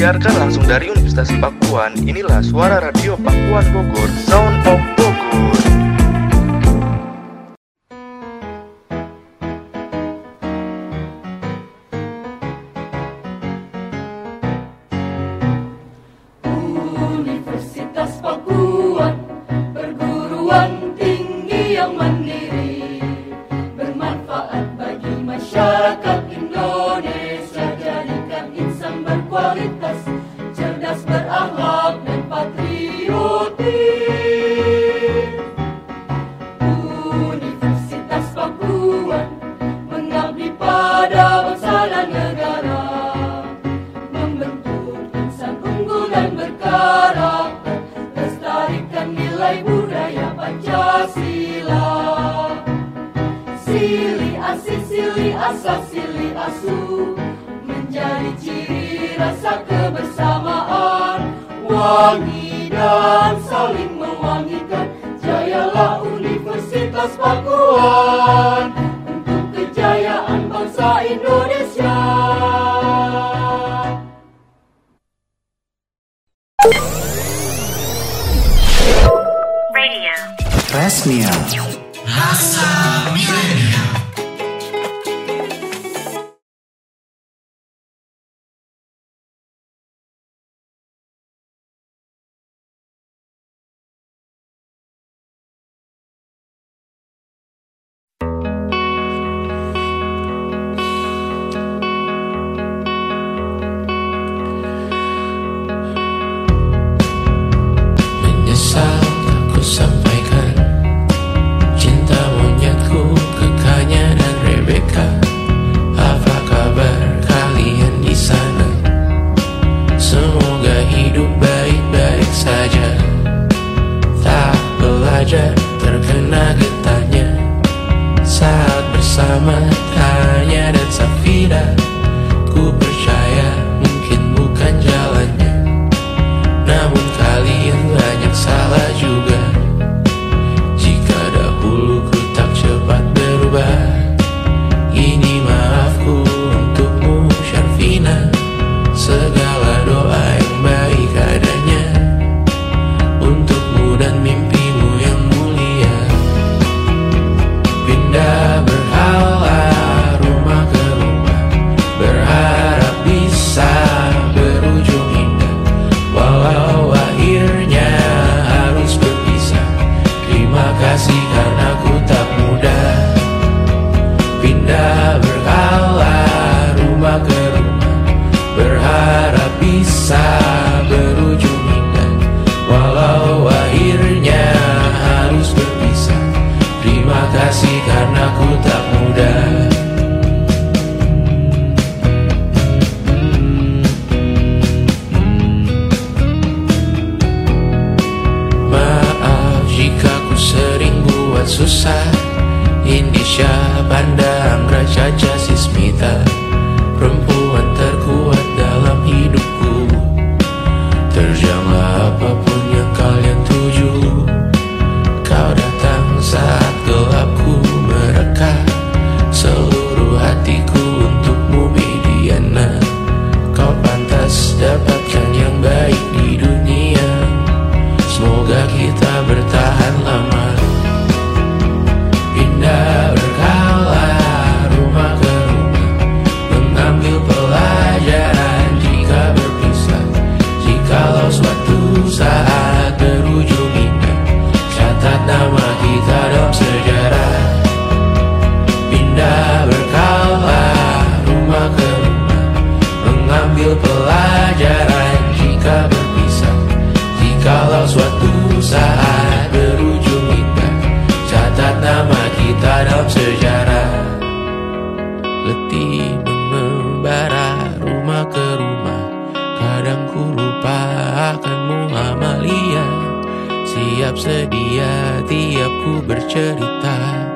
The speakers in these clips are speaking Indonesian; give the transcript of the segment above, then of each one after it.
disiarkan langsung dari Universitas Pakuan. Inilah suara radio Pakuan Bogor, Sound of ahí cerita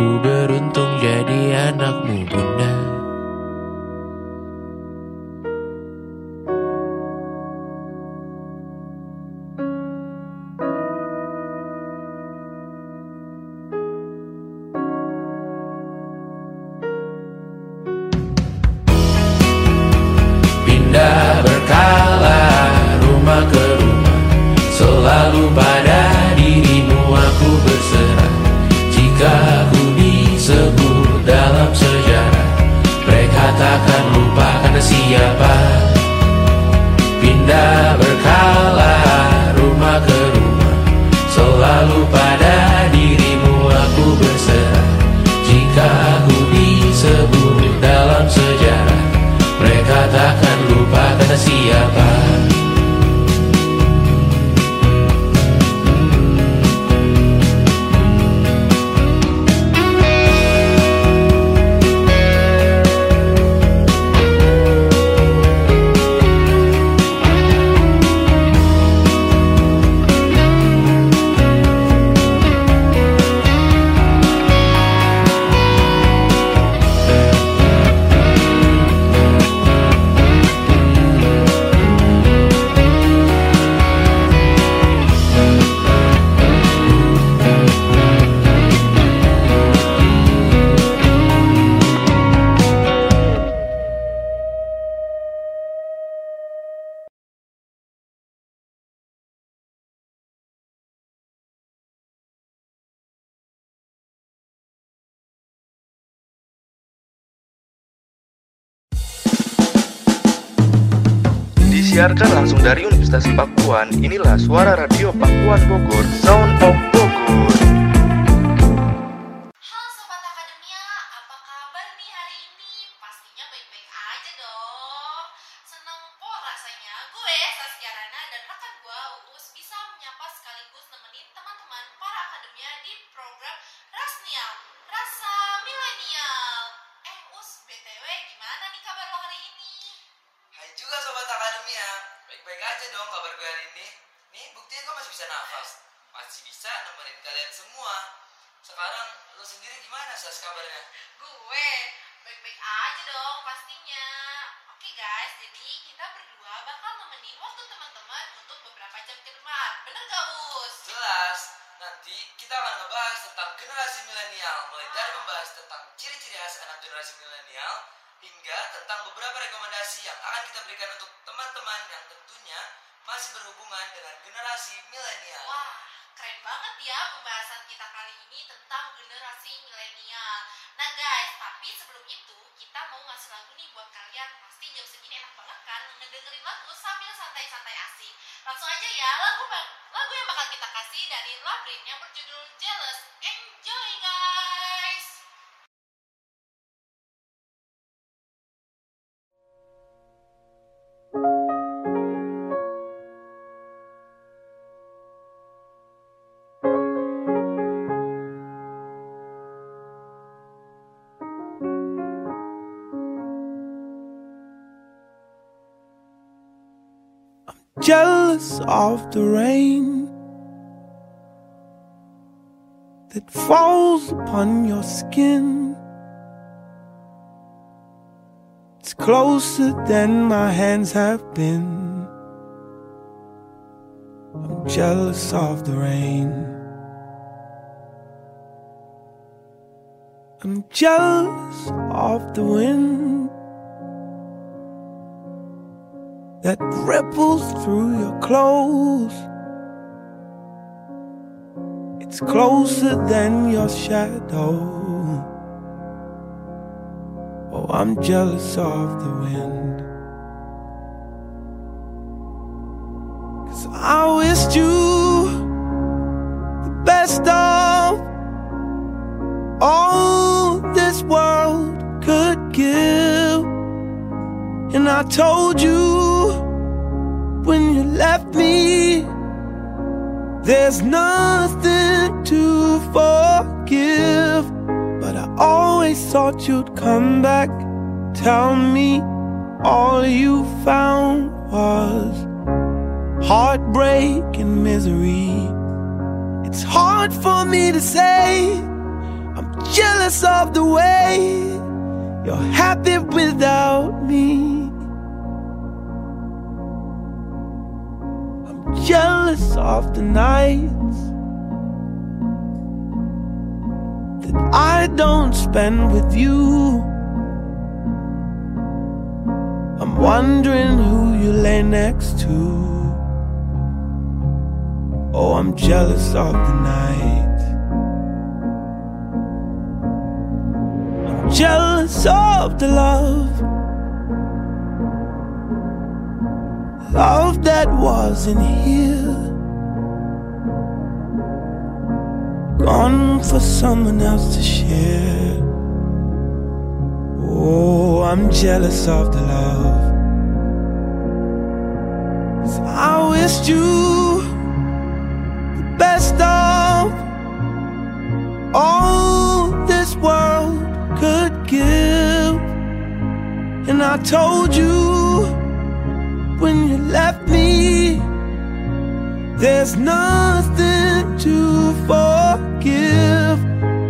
Ku beruntung jadi anakmu bunda suara radio banget ya pembahasan kita kali ini tentang generasi milenial. Nah guys, tapi sebelum itu kita mau ngasih lagu nih buat kalian. Pasti jam segini enak banget kan ngedengerin lagu sambil santai-santai asik. Langsung aja ya, lagu lagu yang bakal kita kasih dari Labrin yang berjudul jealous of the rain that falls upon your skin. It's closer than my hands have been. I'm jealous of the rain. I'm jealous of the wind that ripples through your clothes. It's closer than your shadow. Oh, I'm jealous of the wind. Cause I wished you the best of all this world could give. And I told you when you left me, there's nothing to forgive. But I always thought you'd come back, tell me all you found was heartbreak and misery. It's hard for me to say, I'm jealous of the way you're happy without me. Jealous of the nights that I don't spend with you. I'm wondering who you lay next to. Oh, I'm jealous of the night. I'm jealous of the love. Love that wasn't here. Gone for someone else to share. Oh, I'm jealous of the love. 'Cause I wished you the best of all this world could give. And I told you when you left me, there's nothing to forgive.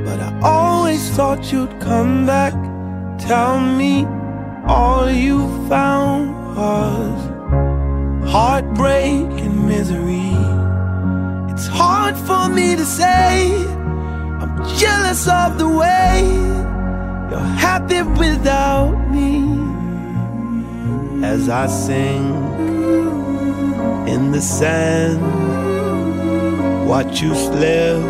But I always thought you'd come back. Tell me all you found was heartbreak and misery. It's hard for me to say. I'm jealous of the way you're happy without me. As I sing in the sand, watch you slip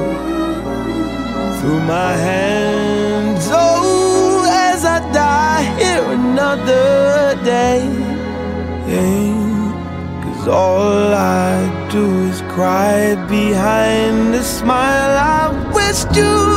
through my hands. Oh, as I die here another day. Cause all I do is cry behind a smile. I wished you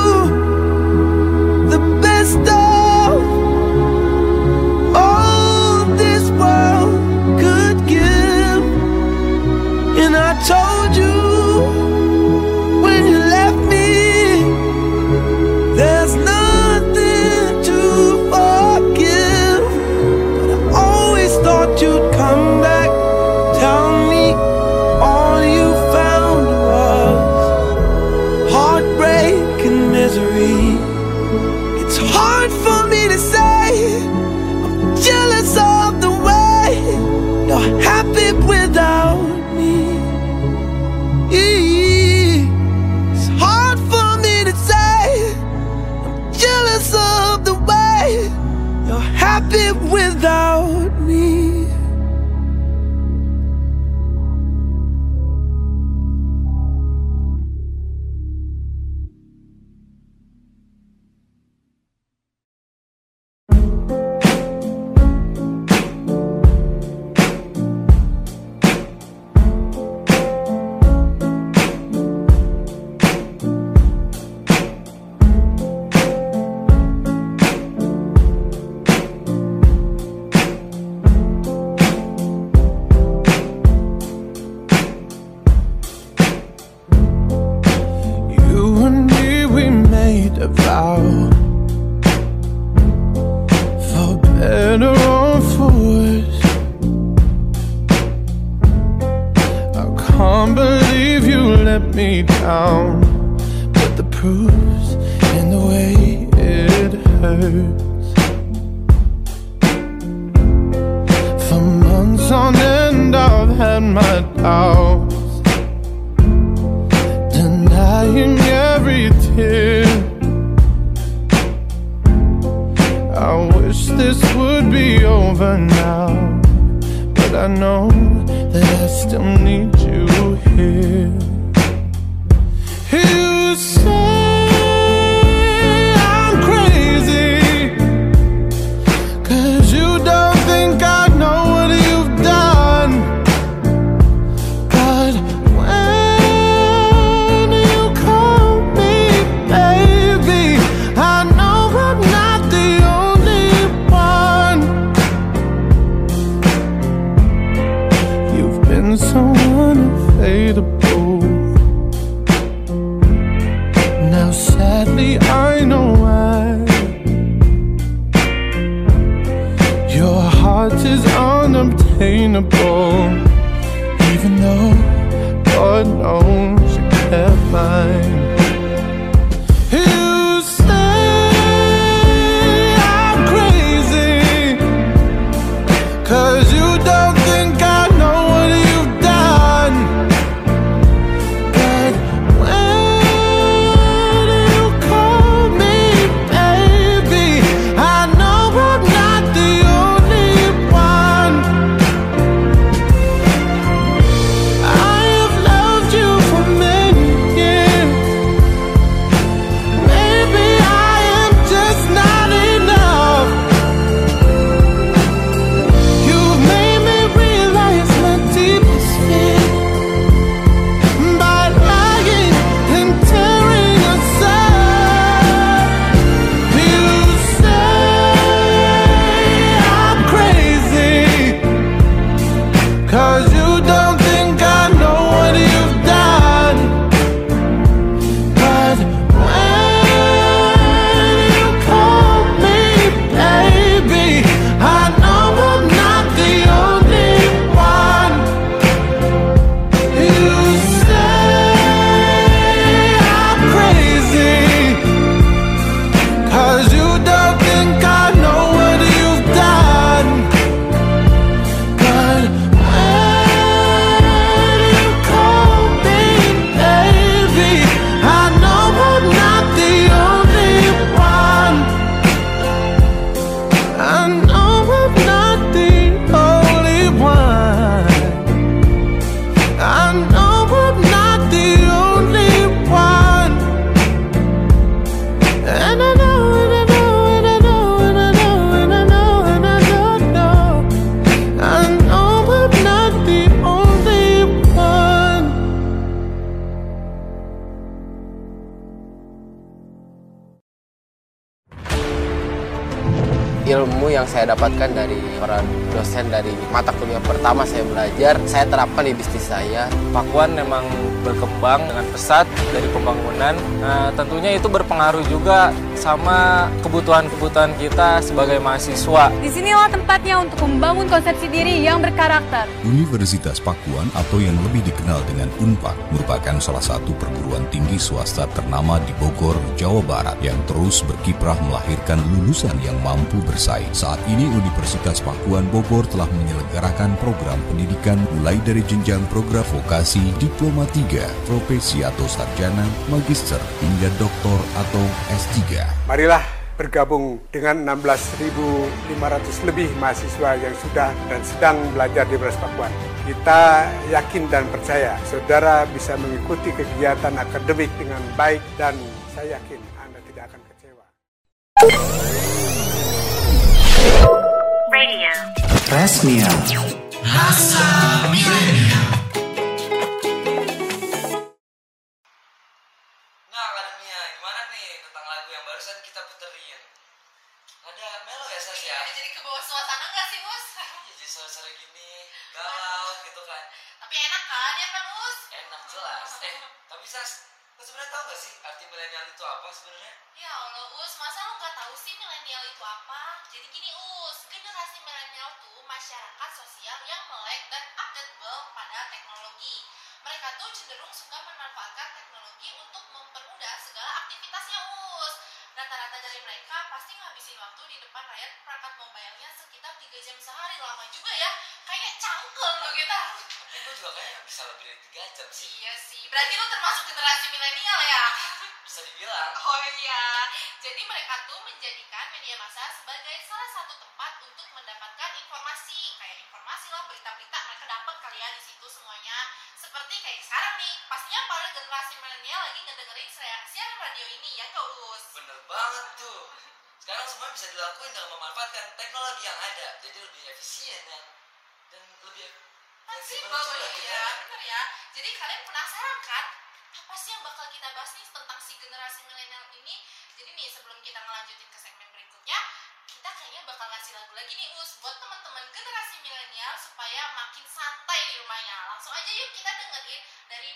Memang berkembang dengan pesat dari pembangunan. Nah, tentunya itu berpengaruh juga sama kebutuhan-kebutuhan kita sebagai mahasiswa. Di sinilah tempatnya untuk membangun konsepsi diri yang berkarakter. Universitas Pakuan atau yang lebih dikenal dengan UNPAD merupakan salah satu perguruan tinggi swasta ternama di Bogor, Jawa Barat yang terus berkiprah melahirkan lulusan yang mampu bersaing. Saat ini Universitas Pakuan Bogor telah menyelenggarakan program pendidikan mulai dari jenjang program vokasi, diploma 3, profesi atau sarjana, magister, hingga doktor atau S3. Marilah bergabung dengan 16.500 lebih mahasiswa yang sudah dan sedang belajar di Universitas Pakuan. Kita yakin dan percaya saudara bisa mengikuti kegiatan akademik dengan baik dan saya yakin Anda tidak akan kecewa. Radio. Resmia. Rasa Milenial. Tahu gak sih arti milenial itu apa sebenarnya? Ya Allah, Us, masa lo nggak tahu sih milenial itu apa? Jadi gini, Us, generasi milenial tuh masyarakat sosial yang melek dan updatable pada teknologi. Mereka tuh cenderung suka memanfaatkan juga kayaknya bisa lebih dari 3 jam sih. Iya sih, berarti lo termasuk generasi milenial ya? Bisa dibilang. Oh iya, jadi mereka tuh menjadikan media massa sebagai salah satu tempat untuk mendapatkan informasi. Kayak informasi lah, berita-berita mereka dapat kali ya di situ semuanya. Seperti kayak sekarang nih, pastinya para generasi milenial lagi ngedengerin siaran radio ini ya gak Us? Bener banget tuh. Sekarang semua bisa dilakuin dengan memanfaatkan teknologi yang ada. Jadi lebih efisien dan, dan lebih ya, bener ya. Jadi kalian penasaran kan? Apa sih yang bakal kita bahas nih tentang si generasi milenial ini? Jadi nih sebelum kita ngelanjutin ke segmen berikutnya, kita kayaknya bakal ngasih lagu lagi nih Us buat teman-teman generasi milenial supaya makin santai di rumahnya. Langsung aja yuk kita dengerin dari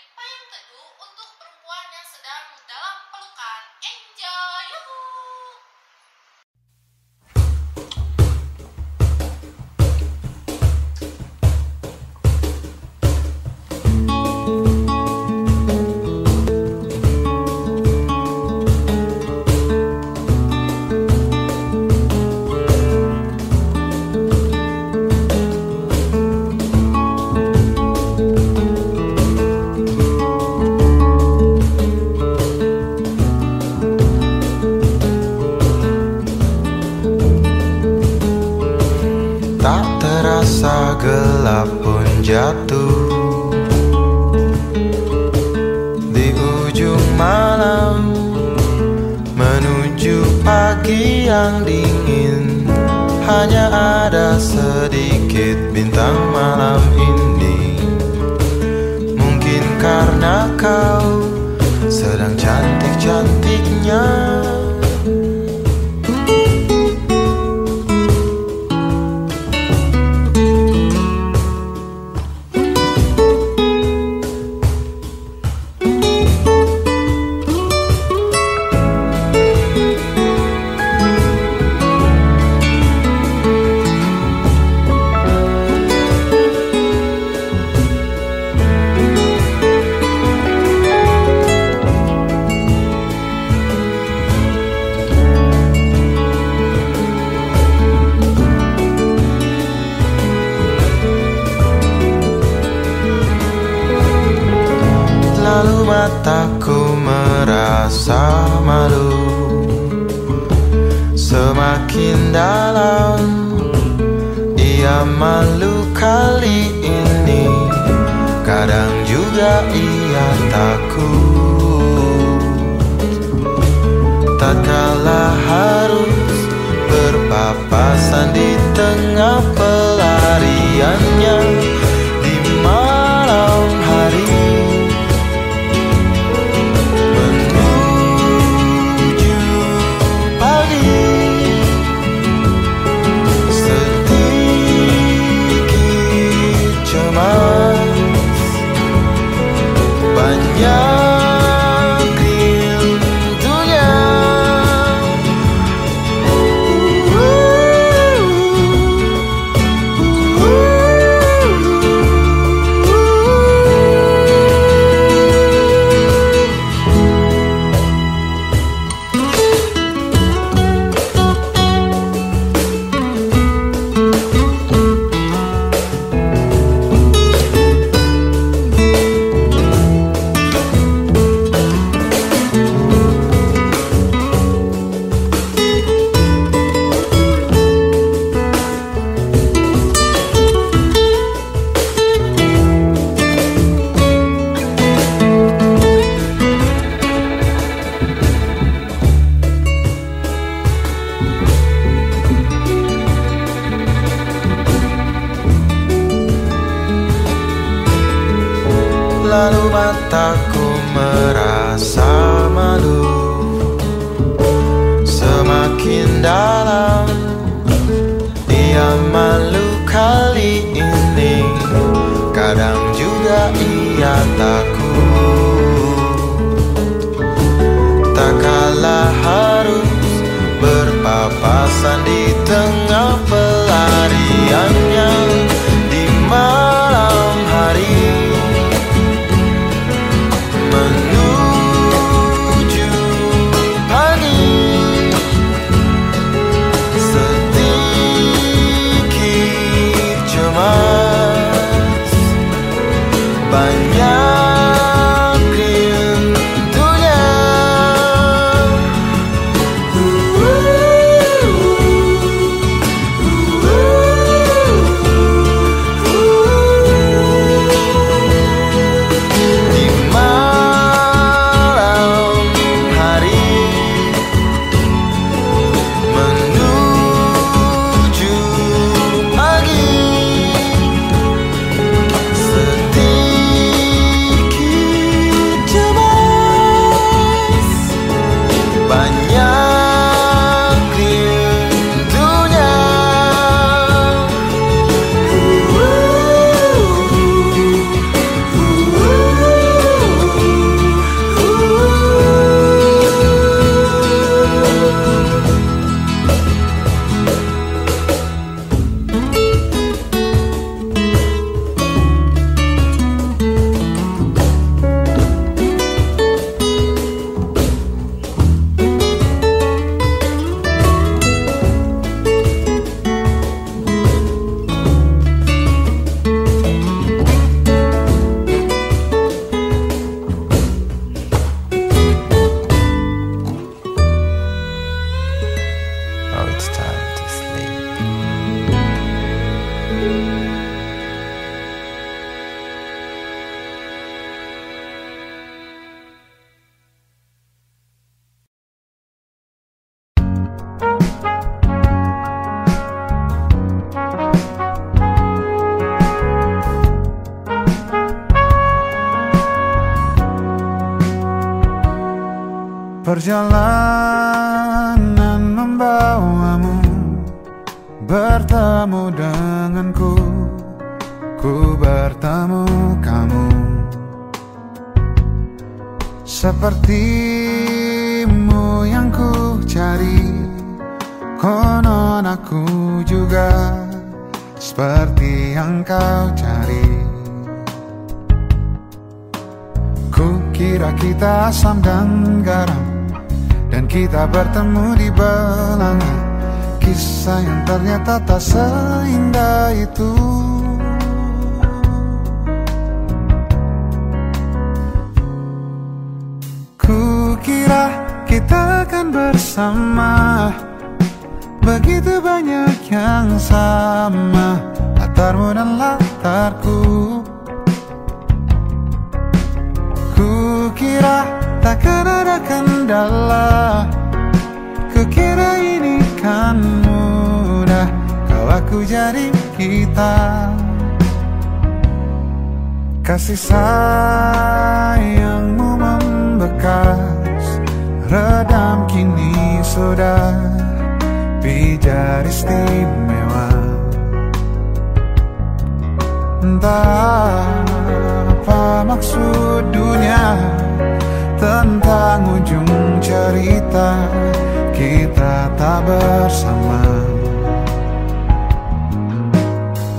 bersama.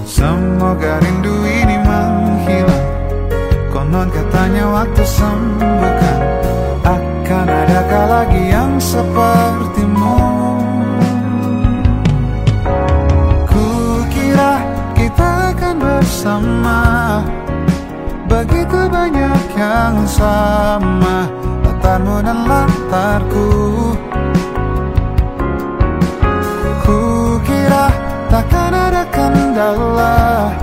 Semoga rindu ini menghilang. Konon katanya waktu sembuhkan. Akan adakah lagi yang sepertimu? Kukira kita akan bersama. Begitu banyak yang sama. Latarmu dan latarku. lelah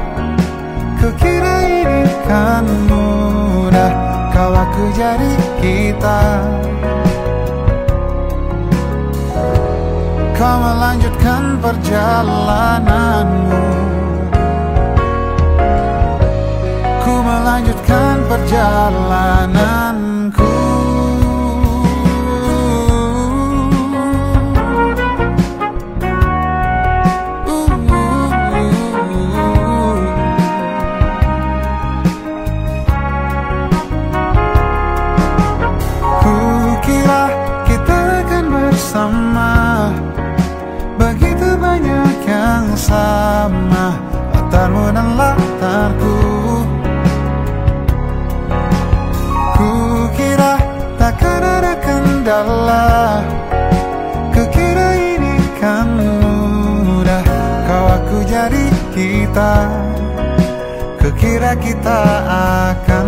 Ku kira ini kan mudah Kau aku jadi kita. Kau melanjutkan perjalananmu. Ku melanjutkan perjalanan adalah Kukira ini kan mudah. Kau aku jadi kita Kukira kita akan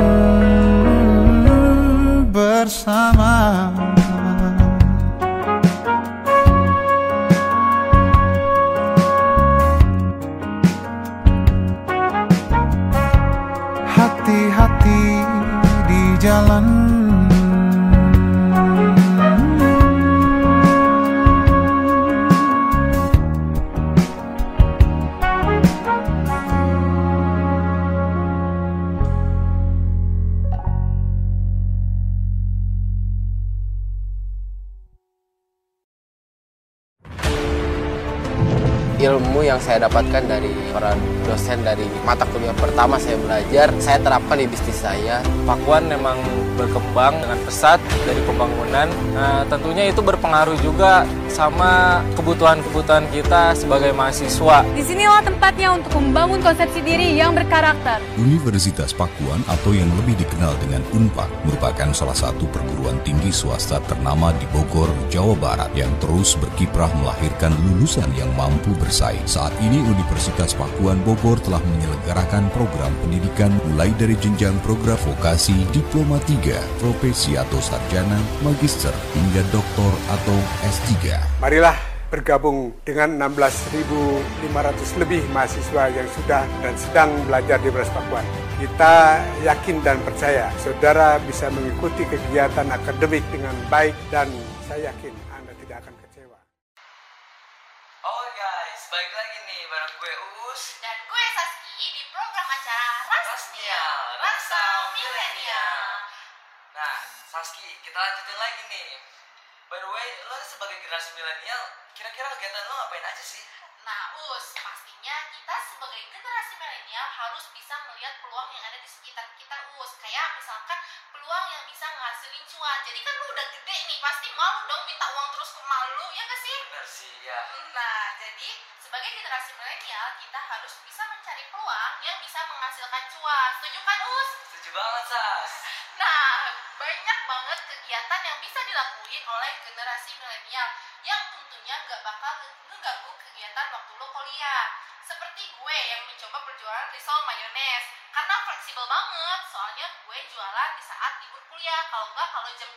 dapatkan dari para dosen dari mata kuliah pertama saya belajar saya terapkan di bisnis saya Pakuan memang berkembang dengan pesat dari pembangunan. Nah, tentunya itu berpengaruh juga sama kebutuhan-kebutuhan kita sebagai mahasiswa. Di sinilah tempatnya untuk membangun konsepsi diri yang berkarakter. Universitas Pakuan atau yang lebih dikenal dengan UNPAD merupakan salah satu perguruan tinggi swasta ternama di Bogor, Jawa Barat yang terus berkiprah melahirkan lulusan yang mampu bersaing. Saat ini Universitas Pakuan Bogor telah menyelenggarakan program pendidikan mulai dari jenjang program vokasi, diploma 3, profesi atau sarjana, magister, hingga doktor atau S3. Marilah bergabung dengan 16.500 lebih mahasiswa yang sudah dan sedang belajar di Beras Pakuan. Kita yakin dan percaya saudara bisa mengikuti kegiatan akademik dengan baik dan saya yakin lanjutin lagi nih. By the way, lo sebagai generasi milenial, kira-kira kegiatan lo ngapain aja sih? Nah, Us, pastinya kita sebagai generasi milenial harus bisa melihat peluang yang ada di sekitar kita, Us. Kayak misalkan peluang yang bisa ngasilin cuan. Jadi kan lu udah gede nih, pasti malu dong minta uang terus ke malu, ya gak sih? Bener sih, ya. Nah, jadi sebagai generasi milenial, kita harus bisa oleh generasi milenial yang tentunya gak bakal ngeganggu kegiatan waktu lo kuliah. Seperti gue yang mencoba berjualan risol mayones. Karena fleksibel banget, soalnya gue jualan di saat libur kuliah. Kalau enggak, kalau jam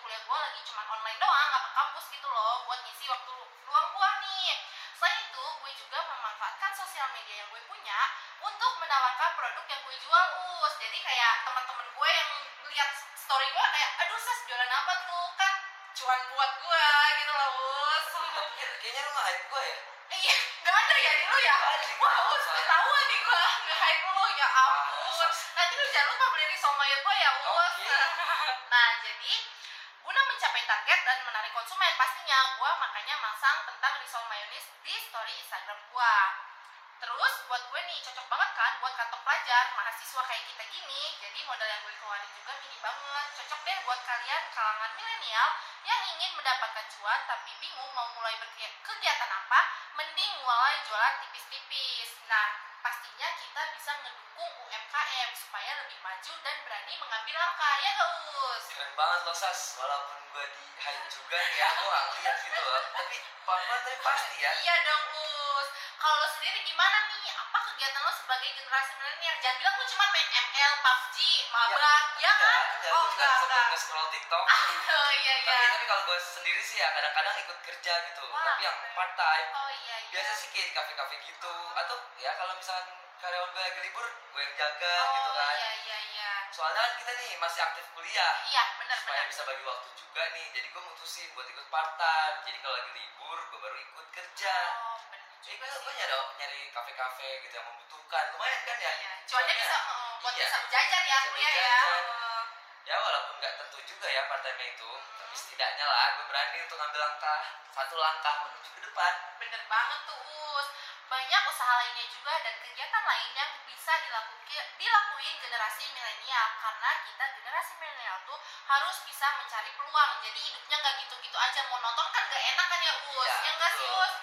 kafe-kafe gitu yang membutuhkan lumayan kan ya Iya, Cuannya bisa eh, buat Iya. bisa jajan ya kuliah ya. Eh, ya walaupun nggak tentu juga ya part time itu tapi setidaknya lah gue berani untuk ngambil langkah satu langkah menuju ke depan Bener banget tuh Us. Banyak usaha lainnya juga dan kegiatan lain yang bisa dilakukan dilakuin generasi milenial karena kita generasi milenial tuh harus bisa mencari peluang. Jadi hidupnya nggak gitu-gitu aja monoton kan gak enak kan ya Us. Iya, Ya nggak sih. Us?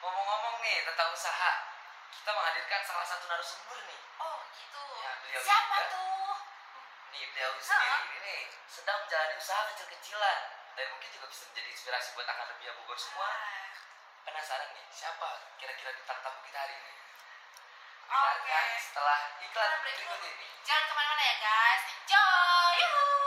ngomong-ngomong nih tentang usaha kita menghadirkan salah satu narasumber nih. Oh gitu. Ya, beliau Siapa juga, tuh? Nih beliau sendiri ini sedang menjalani usaha kecil-kecilan dan mungkin juga bisa menjadi inspirasi buat akan lebih Bogor semua. Ah. Penasaran nih siapa kira-kira bintang tamu kita hari ini? oke okay. setelah iklan berikut ini. Jangan ke mana-mana ya guys, enjoy. Yuhu.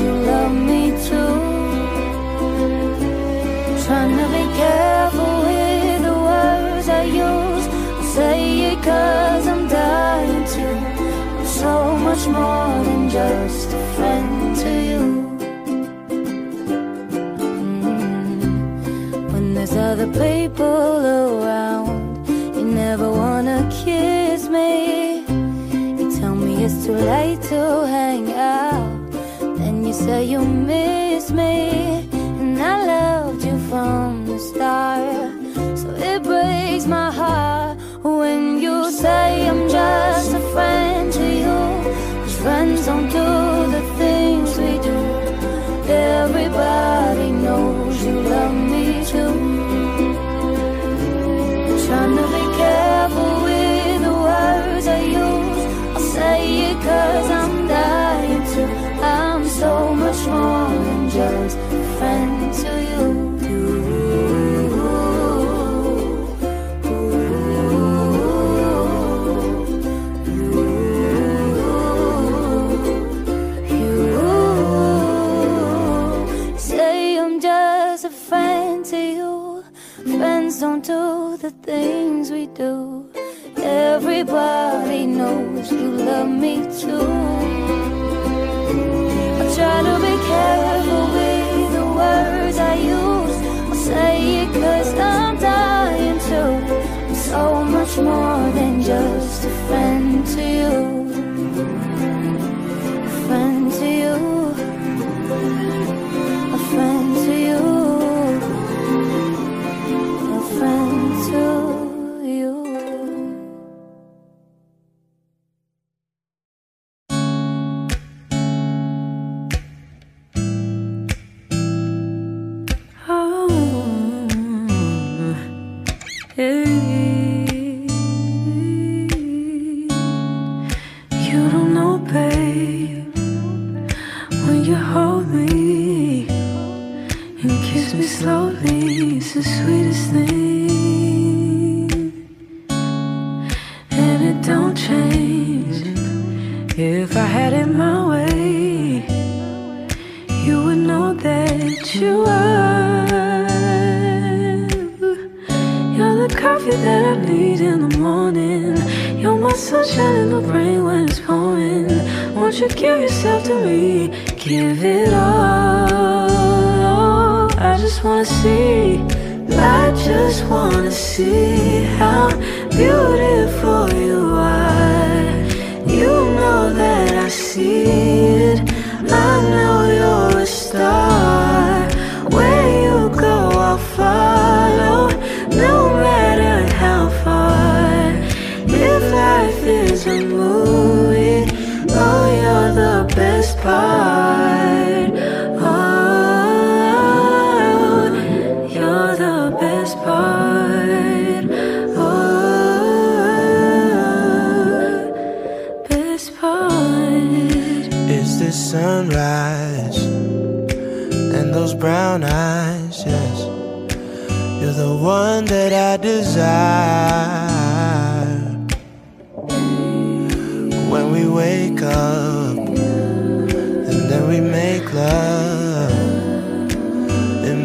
you love me too. Trying to be careful with the words I use. I say it cause I'm dying to. I'm so much more than just a friend to you. Mm-hmm. When there's other people around, you never wanna kiss me. You tell me it's too late to hang out say you miss me. thing.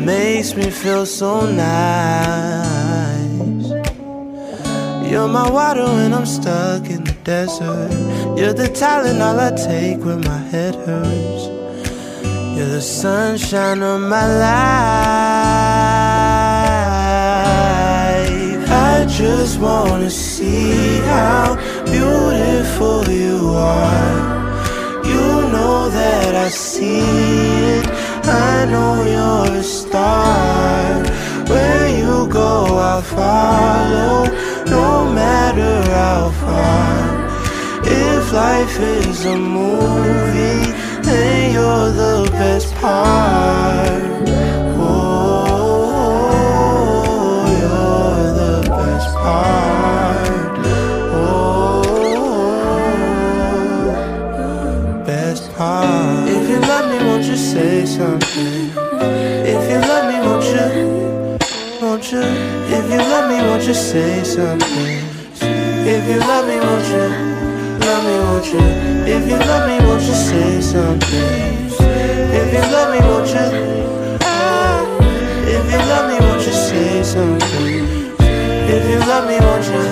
makes me feel so nice. You're my water when I'm stuck in the desert. You're the talent all I take when my head hurts. You're the sunshine of my life. I just wanna see how beautiful you are. You know that I see it I know you're a star. Where you go, I'll follow, no matter how far. If life is a movie, then you're the best part. Won't you? If you love me, won't you say something? If you love me, won't you? Love me, won't you? If you love me, won't you say something? If you love me, won't you? Ah, If you love me, won't you say something? If you love me, won't you?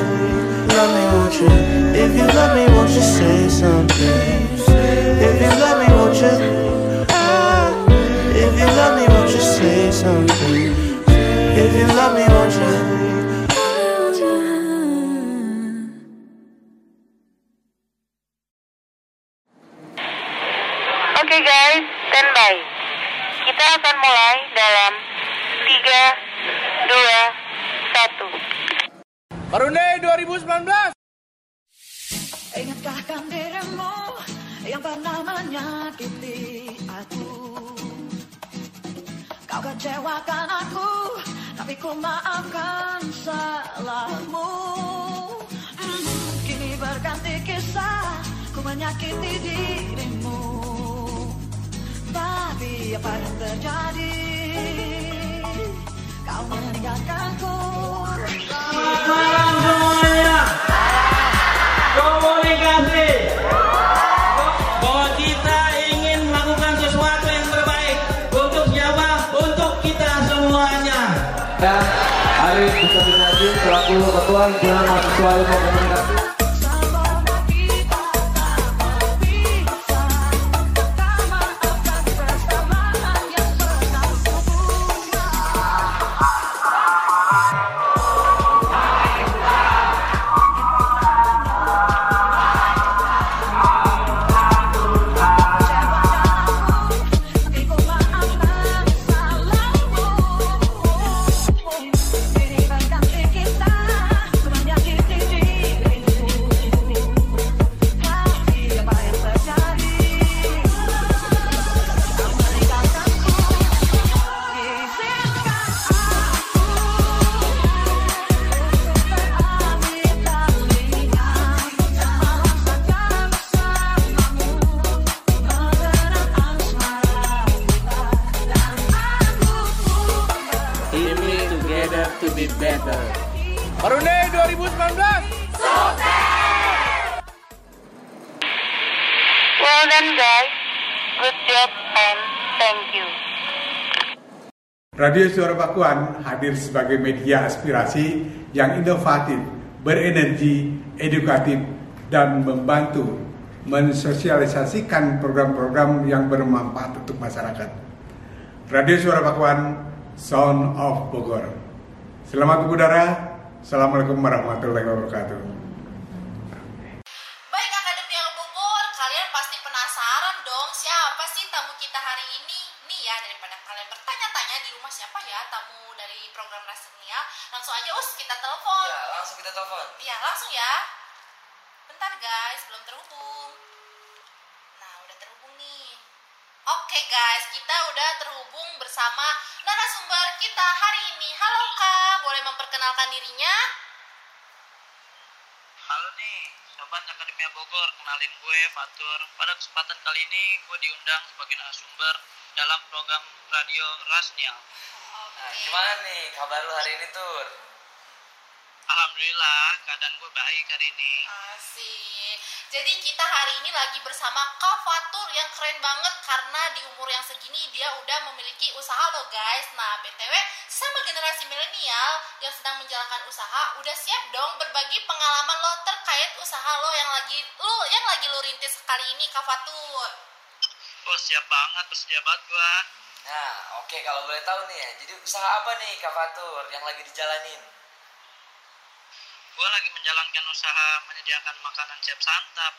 Love me, won't you? If you love me, won't you say something? If you love me, won't you? Ah, If you love me, won't you say something? If you love me, won't you? Oke guys, standby. Kita akan mulai dalam 3, 2, 1. Marune 2019 Ingatkah dirimu yang pernah menyakiti aku Kau kecewakan aku Tapi ku maafkan salahmu. Kini berganti kisah Ku menyakiti dirimu. Tapi apa yang terjadi? Kau meninggalkanku Selamat malam semuanya. Komunikasi selaku ketua himpunan mahasiswa komunikasi. Radio Suara Pakuan hadir sebagai media aspirasi yang inovatif, berenergi, edukatif, dan membantu mensosialisasikan program-program yang bermanfaat untuk masyarakat. Radio Suara Pakuan, Sound of Bogor. Selamat udara. Assalamualaikum warahmatullahi wabarakatuh. Baik Akademi Al Bogor, kalian pasti penasaran dong siapa sih tamu kita hari ini? Nih ya, daripada kalian bertanya-tanya di rumah siapa ya tamu dari program Rasenia, langsung aja us kita telepon. Iya, langsung kita telepon. Iya, langsung ya. Bentar guys, belum terhubung. Nah, udah terhubung nih. Oke guys, kita udah terhubung bersama narasumber kita hari ini. Halo Kak, boleh memperkenalkan dirinya? Halo nih, Sobat Akademia Bogor, kenalin gue Fatur. Pada kesempatan kali ini gue diundang sebagai narasumber dalam program radio Rasnial. Nah, gimana nih kabar lu hari ini, Tur? Alhamdulillah, keadaan gue baik hari ini. Asik. Jadi kita hari ini lagi bersama Kak Fatur yang keren banget karena di umur yang segini dia udah memiliki usaha lo guys. Nah BTW sama generasi milenial yang sedang menjalankan usaha udah siap dong berbagi pengalaman lo terkait usaha lo yang lagi lo yang lagi lo rintis kali ini Kak Fatur. Oh siap banget, bersedia banget gue. Nah, oke kalau boleh tahu nih ya. Jadi usaha apa nih Kak Fatur yang lagi dijalanin? Gue lagi menjalankan usaha menyediakan makanan siap santap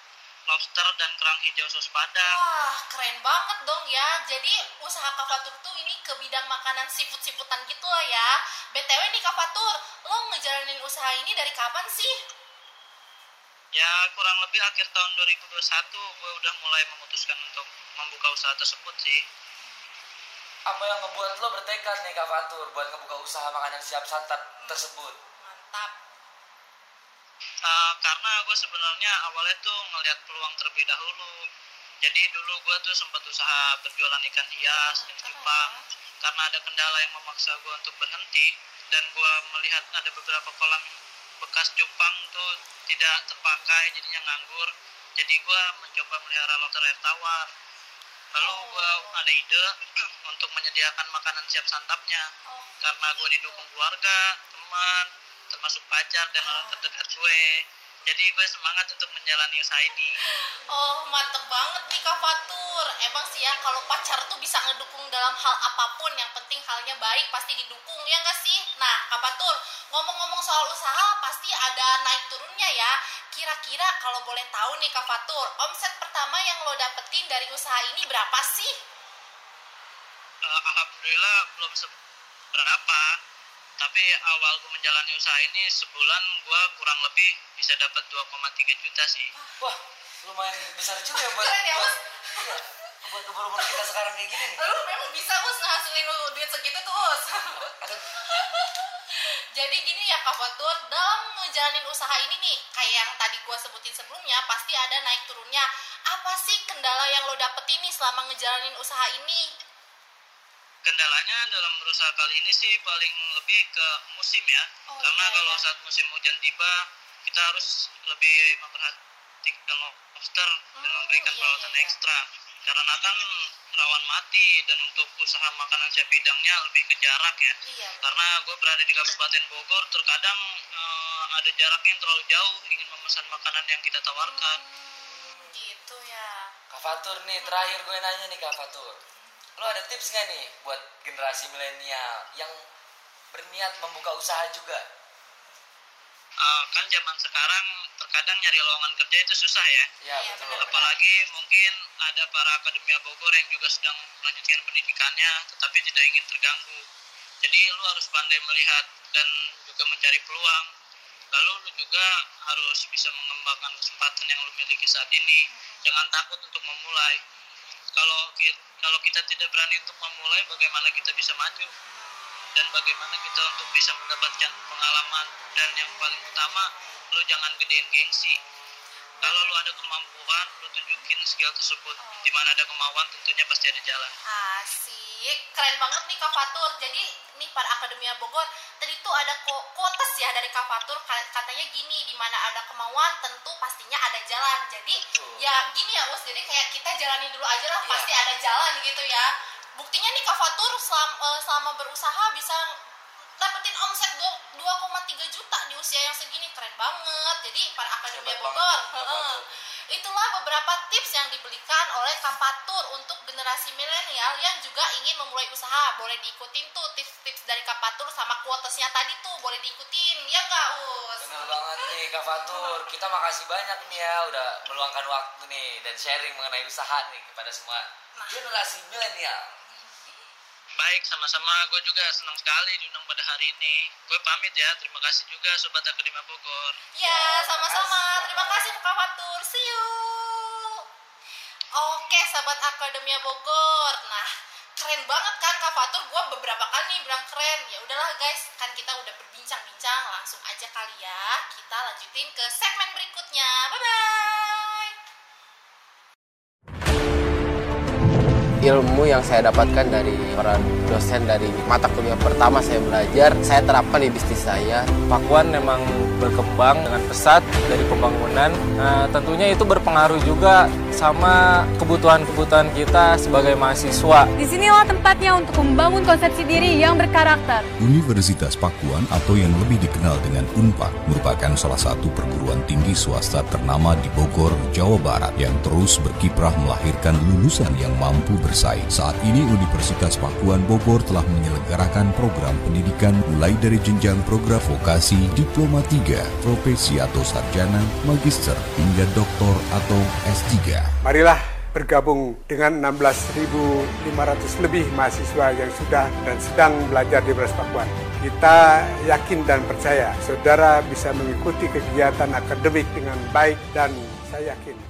lobster dan kerang hijau sos padang. Wah, keren banget dong ya. Jadi usaha Kak Fatur tuh ini ke bidang makanan seafood-seafoodan gitu lah ya. BTW nih Kak Fatur, lo ngejalanin usaha ini dari kapan sih? Ya kurang lebih akhir tahun 2021 gue udah mulai memutuskan untuk membuka usaha tersebut sih. Apa yang ngebuat lo bertekad nih Kak Fatur buat ngebuka usaha makanan siap santap tersebut? Mantap. Uh, karena gue sebenarnya awalnya tuh ngelihat peluang terlebih dahulu. Jadi dulu gue tuh sempat usaha berjualan ikan hias dan cupang. Karena ada kendala yang memaksa gue untuk berhenti dan gue melihat ada beberapa kolam bekas cupang tuh tidak terpakai jadinya nganggur. Jadi gue mencoba melihara lobster air tawar. Lalu gue ada ide untuk menyediakan makanan siap santapnya. Karena gue didukung keluarga, teman, termasuk pacar dan orang terdekat gue. Jadi gue semangat untuk menjalani usaha ini. Oh, mantep banget nih Kak Fatur. Emang sih ya, kalau pacar tuh bisa ngedukung dalam hal apa pun. Yang penting halnya baik, pasti didukung. Ya nggak sih? Nah, Kak Fatur, ngomong-ngomong soal usaha, pasti ada naik turunnya ya. Kira-kira kalau boleh tahu nih Kak Fatur, omset pertama yang lo dapetin dari usaha ini berapa sih? Uh, Alhamdulillah belum seberapa. Tapi awal gue menjalani usaha ini sebulan gue kurang lebih bisa dapat 2,3 juta sih. Wah, lumayan besar juga ya buat Keren ya, buat, Buat umur-umur kita sekarang kayak gini nih. Lu memang bisa Us ngehasilin lu duit segitu tuh Us. Jadi gini ya Kak Fatur, dalam ngejalanin usaha ini nih, kayak yang tadi gua sebutin sebelumnya, pasti ada naik turunnya. Apa sih kendala yang lo dapetin nih selama ngejalanin usaha ini? Kendalanya dalam berusaha kali ini sih paling lebih ke musim ya. Oh, Karena iya, kalau iya. saat musim hujan tiba, kita harus lebih memperhatikan lobster dan Hmm, memberikan iya, perawatan ekstra. Karena kan rawan mati dan untuk usaha makanan siap hidangnya lebih ke jarak ya. Iya. Karena gue berada di Kabupaten Bogor, terkadang eh, ada jaraknya yang terlalu jauh ingin memesan makanan yang kita tawarkan. Gitu ya. Kak Fatur nih, terakhir gue nanya nih Kak Fatur. Lo ada tips gak nih buat generasi milenial yang berniat membuka usaha juga? Eh, kan zaman sekarang terkadang nyari lowongan kerja itu susah ya. Iya, betul. Apalagi mungkin ada para akademia Bogor yang juga sedang melanjutkan pendidikannya tetapi tidak ingin terganggu. Jadi lu harus pandai melihat dan juga mencari peluang. Lalu lu juga harus bisa mengembangkan kesempatan yang lu miliki saat ini. Jangan takut untuk memulai. Kalau kita, kalau kita tidak berani untuk memulai, bagaimana kita bisa maju? Dan bagaimana kita untuk bisa mendapatkan pengalaman? Dan yang paling utama, lu jangan gedein gengsi. Kalau lu ada kemampuan, lu tunjukin skill tersebut. Di mana ada kemauan, tentunya pasti ada jalan. Asik, keren banget nih Kak Fatur. Jadi nih para akademia Bogor, tadi tuh ada ko- quotes ya dari Kak Fatur. Ka- Katanya gini, di mana ada kemauan tentu pastinya ada jalan. Jadi ya gini ya Us, jadi kayak kita jalani dulu aja lah, pasti ada jalan gitu ya. Buktinya nih Kak Fatur selama, eh, selama berusaha bisa dapetin omset dua- 2,3 juta di usia yang segini keren banget. Jadi para akademia Bogor. ya, itulah beberapa tips yang diberikan oleh Kak Fatur untuk generasi milenial yang juga ingin memulai usaha. Boleh diikutin tuh tips-tips dari Kak Fatur sama quotesnya tadi tuh. Boleh diikutin ya nggak Us? Bener banget nih Kak Fatur. Kita makasih banyak nih ya udah meluangkan waktu nih dan sharing mengenai usaha nih kepada semua generasi milenial. Baik, sama-sama. Gue juga senang sekali diundang pada hari ini. Gue pamit ya. Terima kasih juga Sobat Akademia Bogor. Ya, sama-sama. Terima kasih Kak Fatur. See you. Oke, sahabat Akademia Bogor. Nah, keren banget kan Kak Fatur. Gua beberapa kali nih bilang keren. Ya udahlah guys, kan kita udah berbincang-bincang. Langsung aja kali ya. Kita lanjutin ke segmen berikutnya. Bye bye. ilmu yang saya dapatkan dari para dosen dari mata kuliah pertama saya belajar saya terapkan di bisnis saya Pakuan memang berkembang dengan pesat dari pembangunan. Nah, tentunya itu berpengaruh juga sama kebutuhan-kebutuhan kita sebagai mahasiswa. Di sinilah tempatnya untuk membangun konsepsi diri yang berkarakter. Universitas Pakuan atau yang lebih dikenal dengan UNPAD merupakan salah satu perguruan tinggi swasta ternama di Bogor, Jawa Barat yang terus berkiprah melahirkan lulusan yang mampu bersaing. Saat ini Universitas Pakuan Bogor telah menyelenggarakan program pendidikan mulai dari jenjang program vokasi, diploma 3, profesi atau sarjana, magister, hingga doktor atau S3. Marilah bergabung dengan 16.500 lebih mahasiswa yang sudah dan sedang belajar di Beras Pakuan. Kita yakin dan percaya saudara bisa mengikuti kegiatan akademik dengan baik dan saya yakin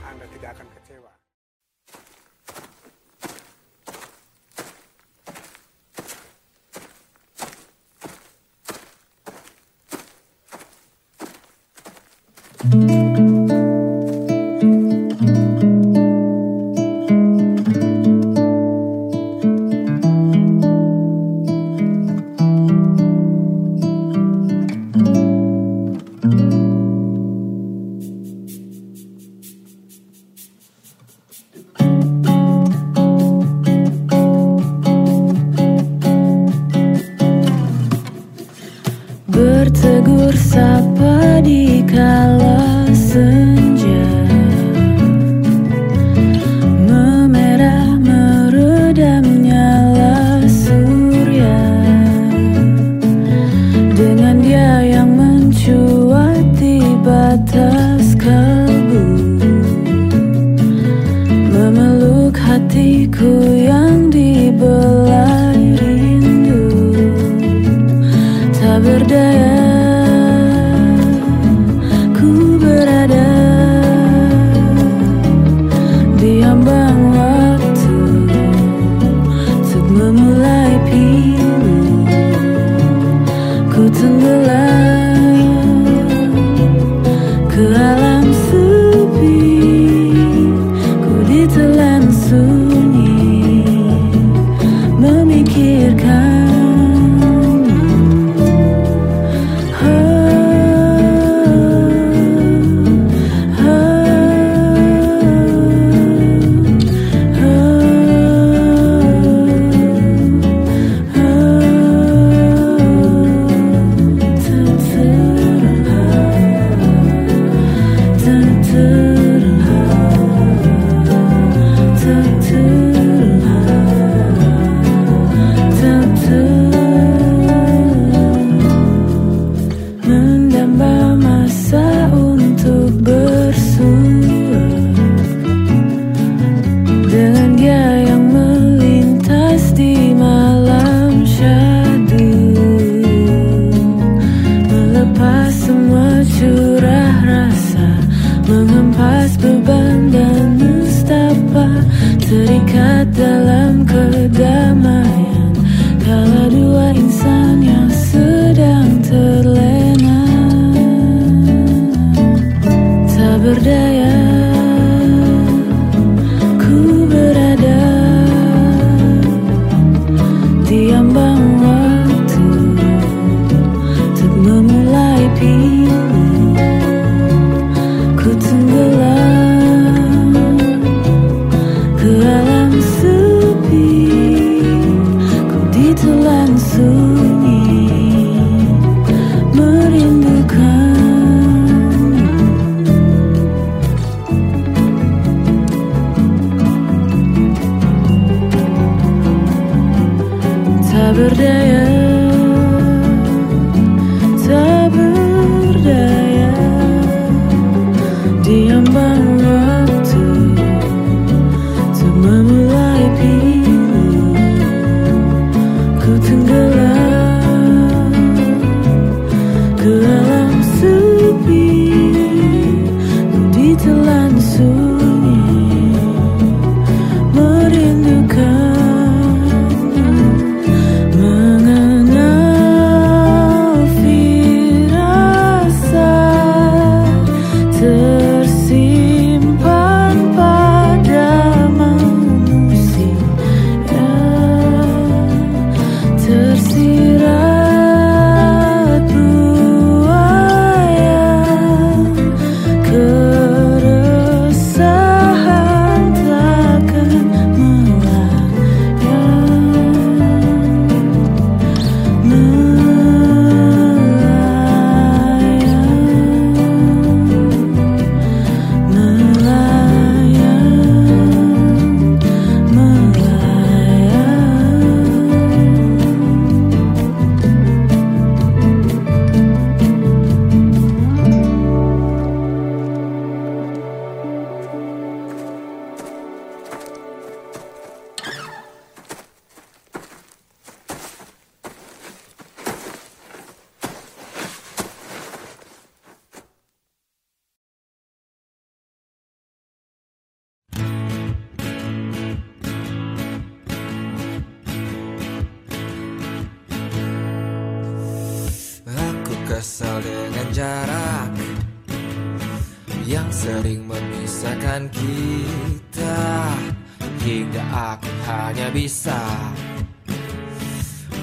Bisa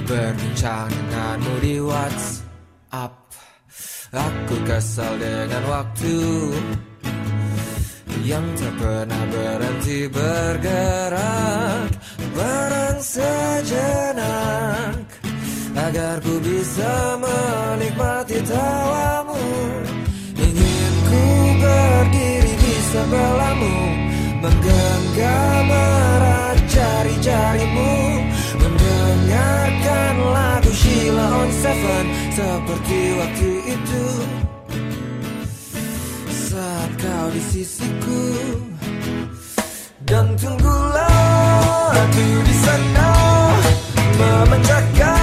Berbincang denganmu di WhatsApp. Aku kesal dengan waktu Yang tak pernah berhenti bergerak. Barang sejenak Agar ku bisa menikmati tawamu. Ingin ku berdiri di sebelahmu Menggenggam erat jari-jarimu Mendengarkan lagu Sheila on Seven Seperti waktu itu. Saat kau di sisiku Dan tunggulah aku di sana Memecahkan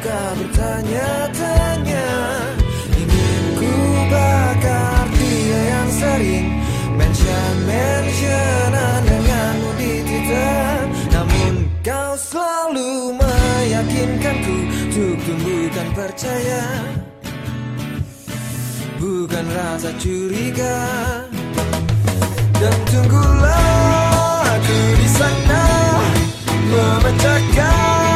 suka bertanya-tanya Ingin ku bakar dia yang sering Mention-mentionan denganmu di Twitter? Namun kau selalu meyakinkanku Untuk tumbuhkan percaya. Bukan rasa curiga. Dan tunggulah aku di sana Memecahkan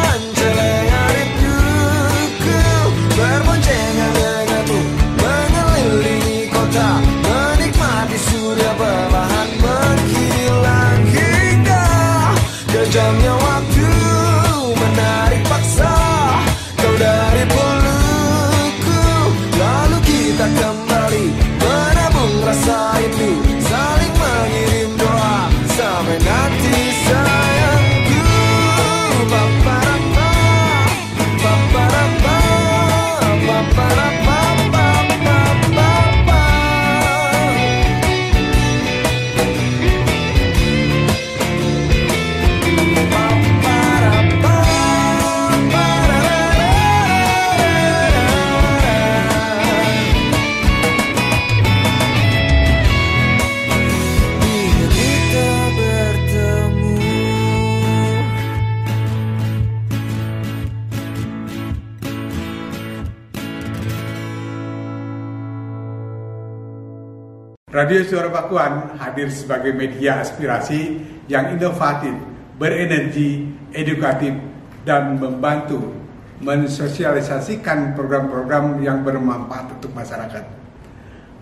Radio Suara Pakuan hadir sebagai media aspirasi yang inovatif, berenergi, edukatif, dan membantu mensosialisasikan program-program yang bermanfaat untuk masyarakat.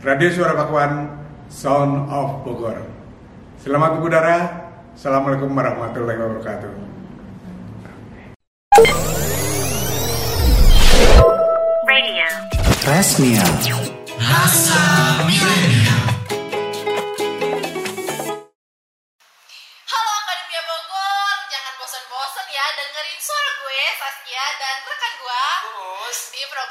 Radio Suara Pakuan, Sound of Bogor. Selamat mengudara. Assalamualaikum warahmatullahi wabarakatuh. Radio. Resmia. Rasa Milenial.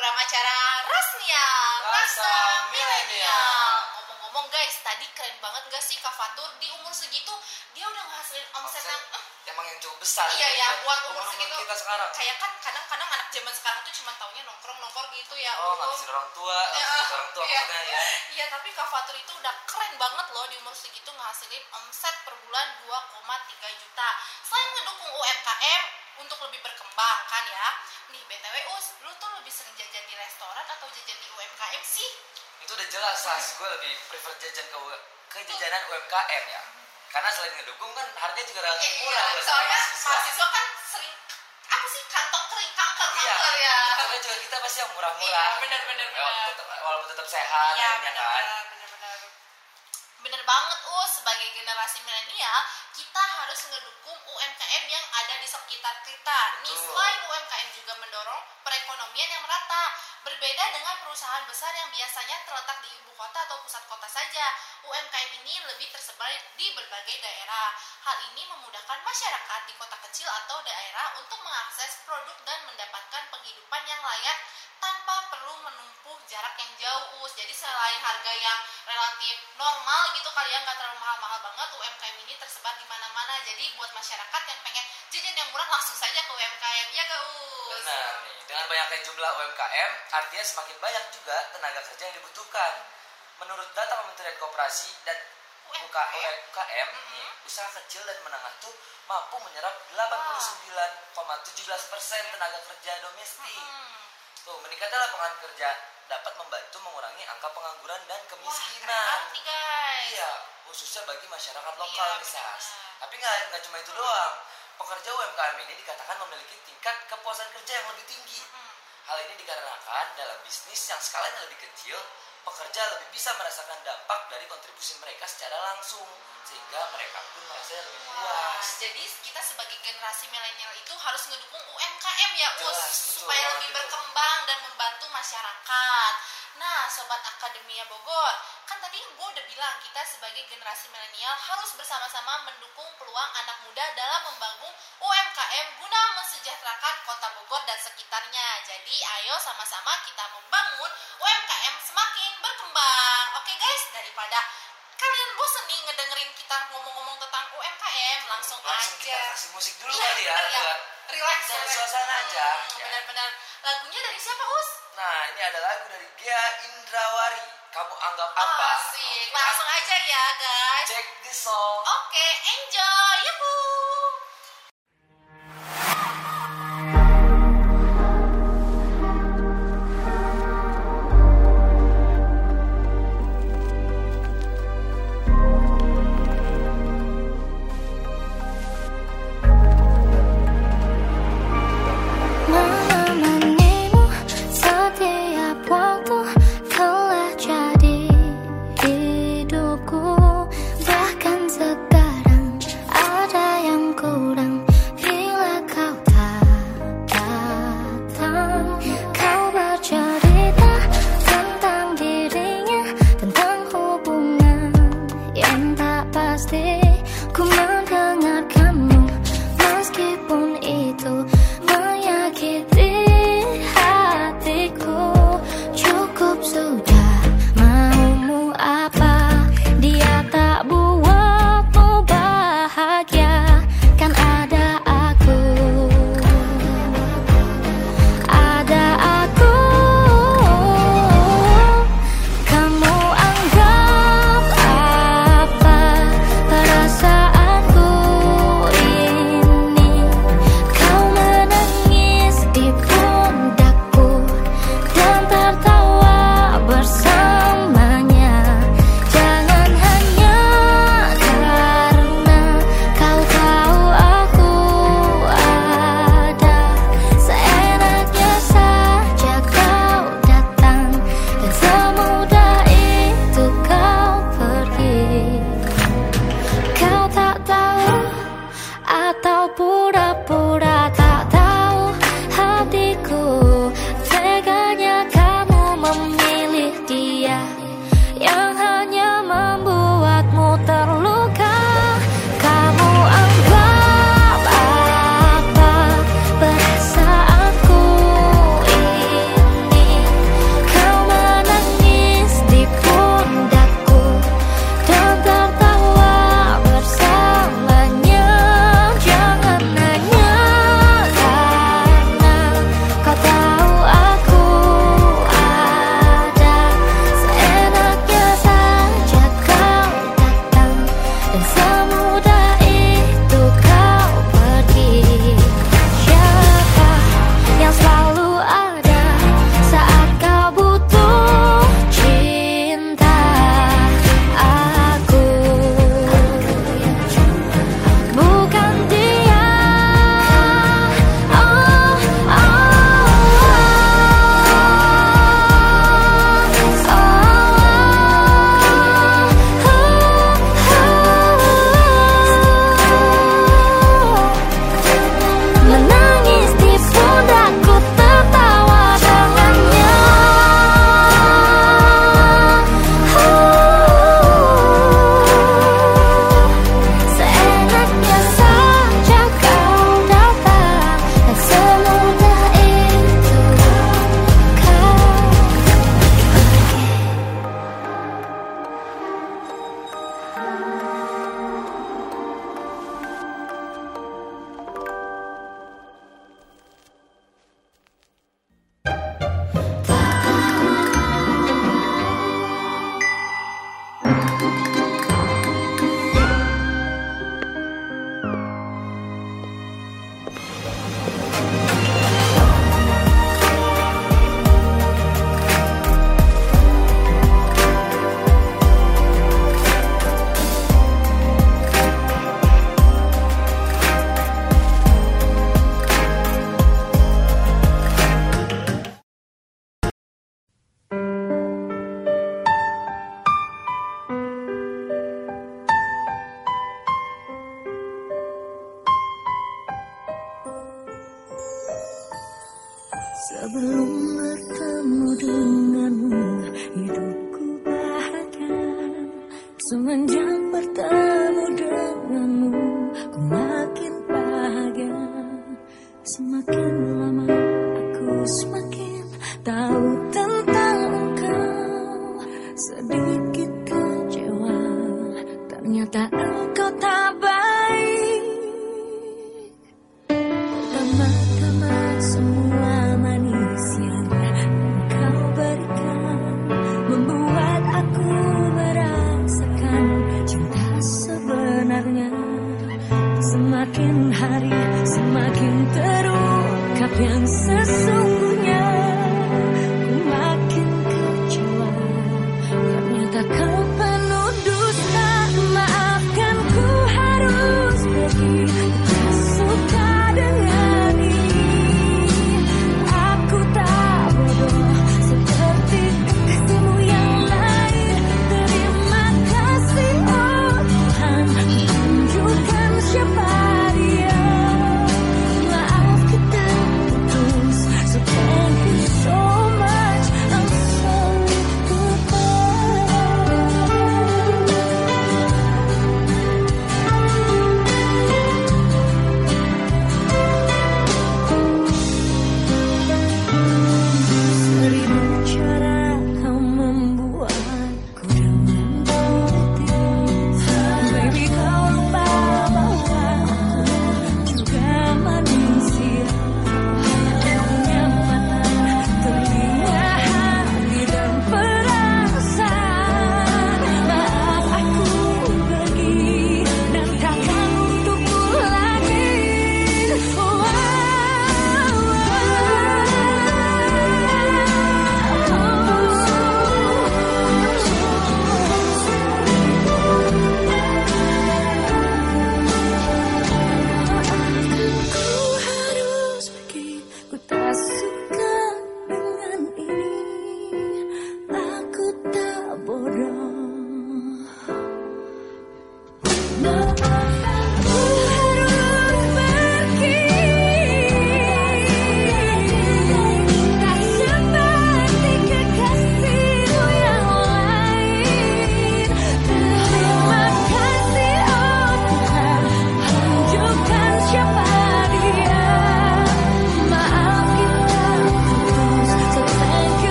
Program acara Rasnia Rasa Milenial. Ngomong-ngomong guys, tadi keren banget gak sih Kak Fatur di umur segitu dia udah ngasilin omset yang eh, Emang yang cukup besar Iya ya, buat umur umur segitu. kita sekarang Kayak kan kadang-kadang anak zaman sekarang tuh cuma taunya nongkrong-nongkrong gitu ya. Oh, ngabisin orang tua, Ya, ngabisin orang tua iya. maksudnya ya Iya, tapi Kak Fatur itu udah keren banget loh di umur segitu ngasilin omset per bulan 2,3 juta. Selain ngedukung UMKM untuk lebih berkembang kan ya. Nih, BTW Us, lu tuh lebih sering jajan di restoran atau jajan di UMKM sih? Itu udah jelas, Sas Gue lebih prefer jajan ke, ke jajanan UMKM ya Karena selain ngedukung kan harganya juga relatif murah Iya, buat soalnya mahasiswa. kan sering apa sih kantong kering kanker kanker Iya, ya. Karena juga kita pasti yang murah-murah Iya, bener, bener, Ya, bener. tetep- Walaupun tetap sehat Iya, akhirnya kan bener-bener, bener-bener. Bener banget us, sebagai generasi milenial, kita harus ngedukung UMKM yang ada di sekitar kita. Nih, selain UMKM juga mendorong perekonomian yang merata. Berbeda dengan perusahaan besar yang biasanya terletak di ibu kota atau pusat kota saja, UMKM ini lebih tersebar di berbagai daerah. Hal ini memudahkan masyarakat di kota kecil atau daerah untuk mengakses produk dan mendapatkan penghidupan yang layak tanpa perlu menempuh jarak yang jauh. Us. Jadi selain harga yang relatif normal gitu kalian nggak terlalu mahal-mahal banget, UMKM ini tersebar di mana-mana. Jadi buat masyarakat yang pengen jajan yang murah langsung saja ke UMKM ya gak Us? Benar nih, dengan banyaknya jumlah UMKM, artinya semakin banyak juga tenaga kerja yang dibutuhkan. Menurut data Kementerian Koperasi dan UKM, UKM nih, usaha kecil dan menengah tuh mampu menyerap 89,17 persen tenaga kerja domestik. Tuh, meningkatnya lapangan kerja dapat membantu mengurangi angka pengangguran dan kemiskinan. nih guys. Iya, khususnya bagi masyarakat lokal nih Sas. Tapi nggak nggak cuma itu doang. Pekerja UMKM ini dikatakan memiliki tingkat kepuasan kerja yang lebih tinggi. Hal ini dikarenakan dalam bisnis yang skalanya lebih kecil, pekerja lebih bisa merasakan dampak dari kontribusi mereka secara langsung, sehingga mereka pun merasa lebih puas. jadi kita sebagai generasi milenial itu harus ngedukung UMKM ya, Us, Jelas, betul supaya lebih itu. berkembang dan membantu masyarakat. Nah, sobat Akademia Bogor, kan tadi gue udah bilang kita sebagai generasi milenial harus bersama-sama mendukung peluang anak muda dalam membangun UMKM guna mensejahterakan kota Bogor dan sekitarnya. Jadi, ayo sama-sama kita membangun UMKM semakin berkembang. Oke guys, daripada kalian bosen nih ngedengerin kita ngomong-ngomong tentang UMKM, langsung, Langsung aja. kita kasih musik dulu Iya, kali ya, ya. Relax, relax. suasana aja. Hmm, Ya. Benar-benar. Lagunya dari siapa, Us? Nah, ini ada lagu dari Gia Indrawari. Kamu anggap apa? Asik. Langsung aja ya, guys. Check this song. Oke, enjoy. Yuhuu.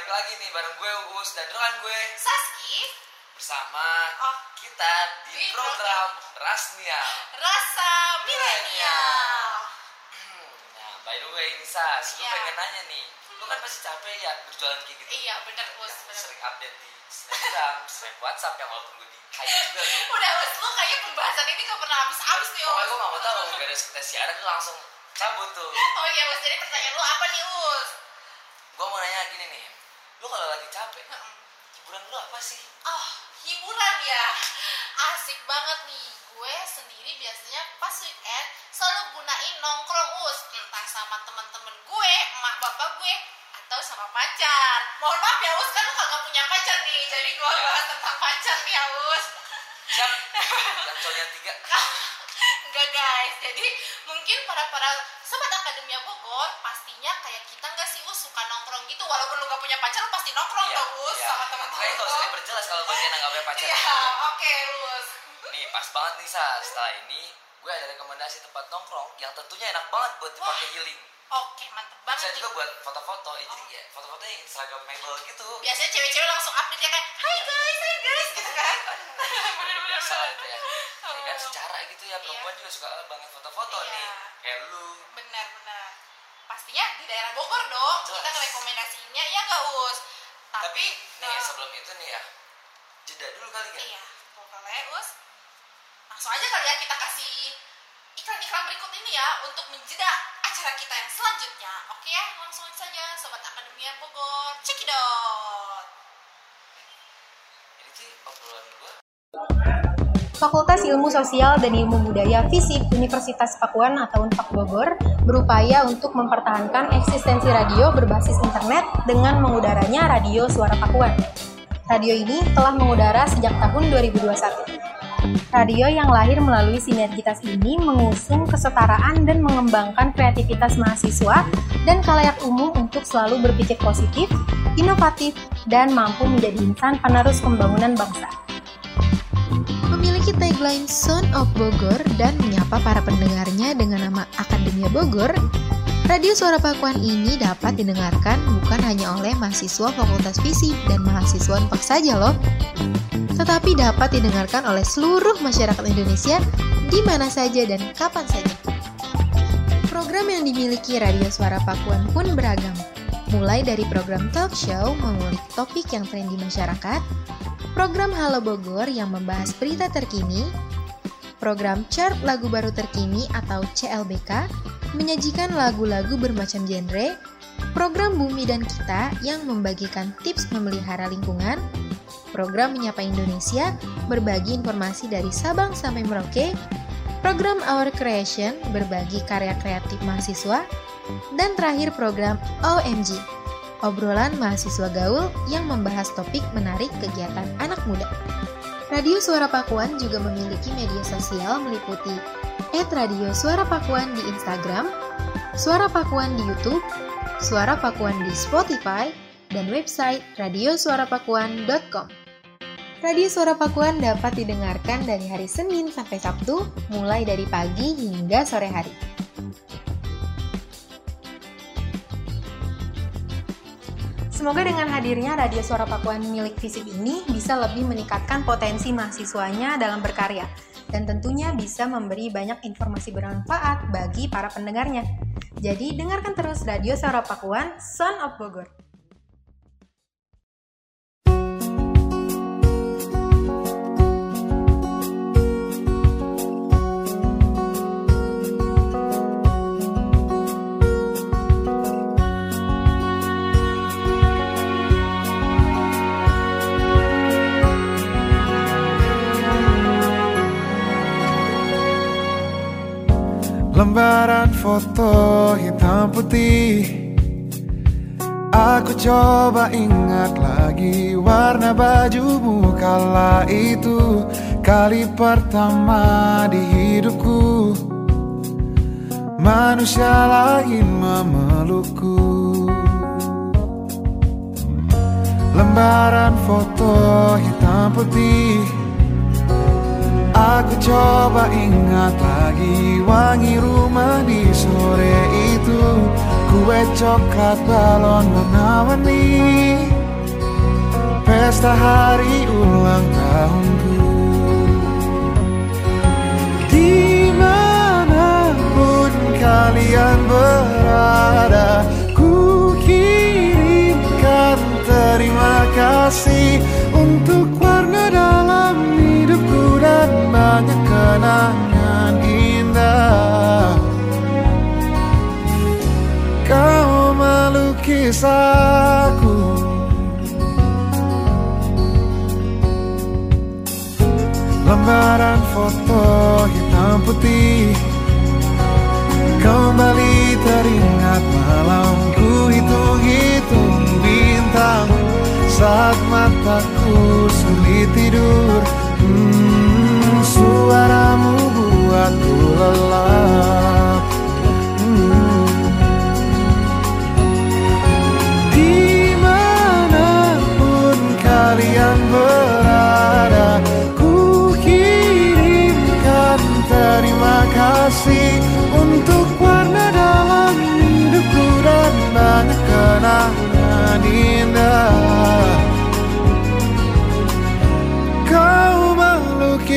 Balik lagi nih bareng gue Uus dan rekan gue Saski bersama kita di program Rasnia. Rasa Milenial. Nah, by the way nih Sas, lu Iya. pengen nanya nih, lu kan pasti capek ya berjualan kayak gitu. Iya bener Us. Yang bener. sering update di Snapgram, Snap WhatsApp yang walaupun gue di hide juga tuh. Udah Us, lu kayaknya pembahasan ini gak pernah habis-habis nih Pokoknya Us. gue gak mau tahu, beres kita siaran lu langsung cabut tuh. Oh iya Us, jadi pertanyaan lu apa nih Us? Gue mau nanya gini nih, lu kalau lagi capek, hiburan lu apa sih? Oh, hiburan ya. Asik banget nih. Gue sendiri biasanya pas weekend selalu gunain nongkrong us. Entah sama temen-temen gue, emak bapak gue, atau sama pacar. Mohon maaf ya us, kan lu kagak punya pacar nih. Jadi gue bahas tentang pacar nih ya us. Siap, cowoknya tiga. Enggak guys, jadi mungkin para para sobat akademia Bogor pastinya kayak kita nggak sih us suka gitu walaupun lu gak punya pacar lu pasti nongkrong Iya, dong us iya. sama teman-teman Kayaknya gak usah lu. diperjelas kalau bagian yang gak punya pacar. Iya, oke us. Nih pas banget nih Sa, setelah ini gue ada rekomendasi tempat nongkrong yang tentunya enak banget buat dipakai healing. Oke, mantep banget. Bisa nih. juga buat foto-foto, jadi ya foto-fotonya instagramable gitu. Biasanya cewek-cewek langsung update ya kayak, Hai guys, hai guys, gitu kan. Biasa lah itu ya. Ini kan secara gitu ya, perempuan juga suka banget foto-foto Iya. nih. Kayak lu. Benar, benar. Pastinya di daerah Bogor dong. Kita Jelas. ngerekomendasinya ya gak us. Tapi nih eh, sebelum itu nih ya, jeda dulu kali ya. Iya, boleh us. Langsung aja kali ya kita kasih iklan-iklan berikut ini ya untuk menjeda acara kita yang selanjutnya. Oke ya, langsung saja Sobat Akademia Bogor. Cekidot. Ini sih obrolan gue. Fakultas Ilmu Sosial dan Ilmu Budaya FISIP Universitas Pakuan atau Unpad Bogor berupaya untuk mempertahankan eksistensi radio berbasis internet dengan mengudaranya radio Suara Pakuan. Radio ini telah mengudara sejak tahun 2021. Radio yang lahir melalui sinergitas ini mengusung kesetaraan dan mengembangkan kreativitas mahasiswa dan kalayak umum untuk selalu berpikir positif, inovatif, dan mampu menjadi insan penerus pembangunan bangsa. Memiliki tagline Son of Bogor dan menyapa para pendengarnya dengan nama Akademia Bogor, Radio Suara Pakuan ini dapat didengarkan bukan hanya oleh mahasiswa Fakultas Fisip dan mahasiswa Unpak saja loh, tetapi dapat didengarkan oleh seluruh masyarakat Indonesia di mana saja dan kapan saja. Program yang dimiliki Radio Suara Pakuan pun beragam, mulai dari program talk show mengulik topik yang tren di masyarakat, program Halo Bogor yang membahas berita terkini, program chart lagu baru terkini atau CLBK menyajikan lagu-lagu bermacam genre, program Bumi dan Kita yang membagikan tips memelihara lingkungan, program Menyapa Indonesia berbagi informasi dari Sabang sampai Merauke, program Our Creation berbagi karya kreatif mahasiswa, dan terakhir program OMG obrolan mahasiswa gaul yang membahas topik menarik kegiatan anak muda. Radio Suara Pakuan juga memiliki media sosial meliputi @radio Suara Pakuan di Instagram, Suara Pakuan di YouTube, Suara Pakuan di Spotify, dan website radiosuarapakuan.com. Radio Suara Pakuan dapat didengarkan dari hari Senin sampai Sabtu, mulai dari pagi hingga sore hari. Semoga dengan hadirnya Radio Suara Pakuan milik Fisip ini bisa lebih meningkatkan potensi mahasiswanya dalam berkarya dan tentunya bisa memberi banyak informasi bermanfaat bagi para pendengarnya. Jadi dengarkan terus Radio Suara Pakuan Son of Bogor. Lembaran foto hitam putih. Aku coba ingat lagi warna bajumu kala itu. Kali pertama di hidupku. Manusia lain memelukku. Lembaran foto hitam putih Aku coba ingat lagi wangi rumah di sore itu. Kue coklat balon warna-warni Pesta hari ulang tahunku. Di mana pun kalian berada Ku kirimkan terima kasih Untuk warna dalam hidupku dan banyak kenangan indah. Kau melukis aku Lembaran foto hitam putih. Kembali teringat malamku hitung-hitung bintang. Saat mataku sulit tidur hmm, Suaramu buatku lelap hmm. Di mana pun kalian berada Ku kirimkan terima kasih Untuk warna dalam hidupku Dan banyak kenangan indah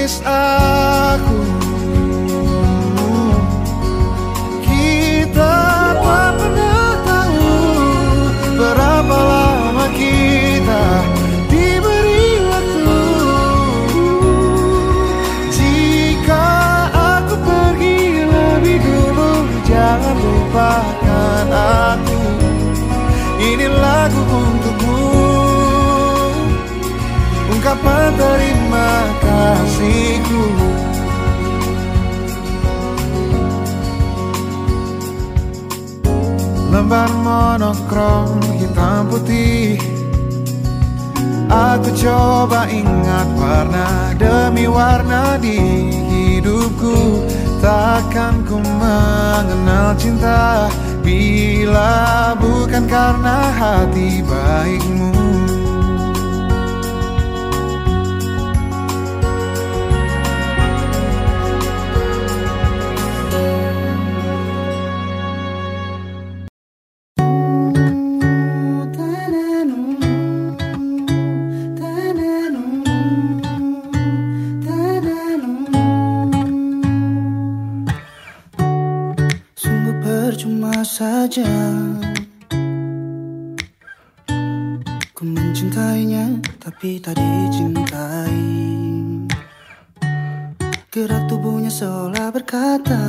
melukis aku. Kita tak pernah tahu Berapa lama kita diberi waktu. Jika aku pergi lebih dulu Jangan lupakan aku. Ini lagu Ungkapan terima kasihku. Lembar monokrom hitam putih. Aku coba ingat warna demi warna di hidupku. Takkan ku mengenal cinta Bila bukan karena hati baikmu saja. Ku mencintainya tapi tak dicintai. Gerak tubuhnya seolah berkata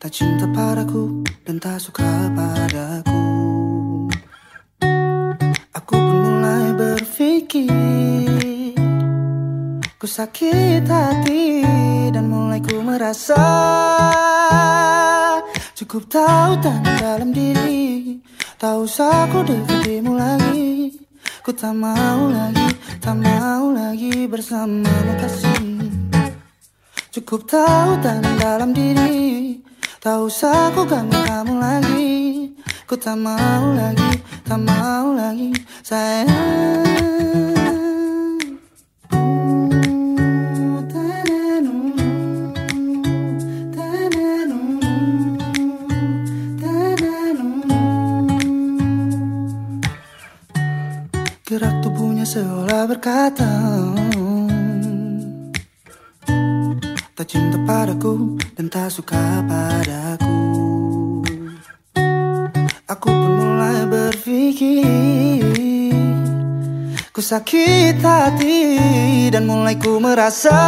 Tak cinta padaku dan tak suka padaku. Aku pun mulai berpikir Ku sakit hati ku merasa Cukup tahu tanda dalam diri. Tak usah ku dekatimu lagi. Ku tak mau lagi, tak mau lagi bersamamu kasih. Cukup tahu tanda dalam diri. Tak usah ku ganggu kamu lagi. Ku tak mau lagi, tak mau lagi sayang Tubuhnya seolah berkata Tak cinta padaku dan tak suka padaku. Aku pun mulai berpikir Ku sakit hati dan mulai ku merasa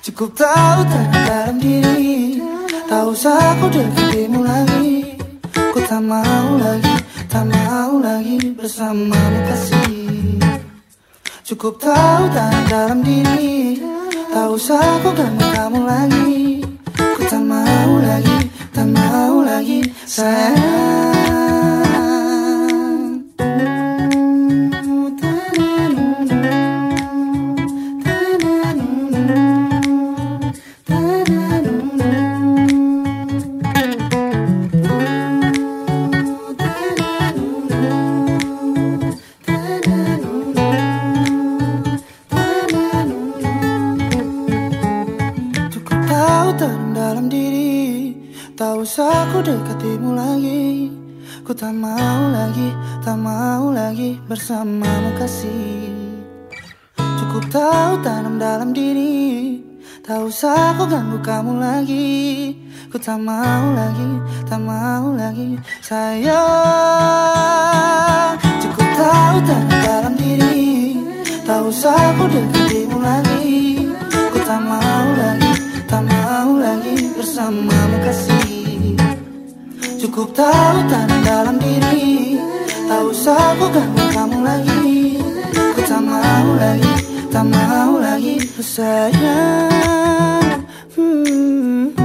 Cukup tahu tanda dalam diri. Tak usah ku dekatimu lagi Ku tak mau lagi, tak mau lagi bersamamu kasih. Cukup tahu tanda dalam diri. Tak usah ku ganggu kamu lagi. Ku tak mau lagi, tak mau lagi sayang aku dekatimu lagi Ku tak mau lagi, tak mau lagi bersamamu kasih. Cukup tahu tanam dalam diri Tak usah aku ganggu kamu lagi. Ku tak mau lagi, tak mau lagi Sayang. Cukup tahu tanam dalam diri Tak usah aku dekatimu lagi. Ku tak mau lagi, tak mau lagi bersamamu kasih Cukup tahu tanam dalam diri. Tak usah aku ganggu kamu lagi. Ku tak mau lagi, tak mau lagi Sayang hmm.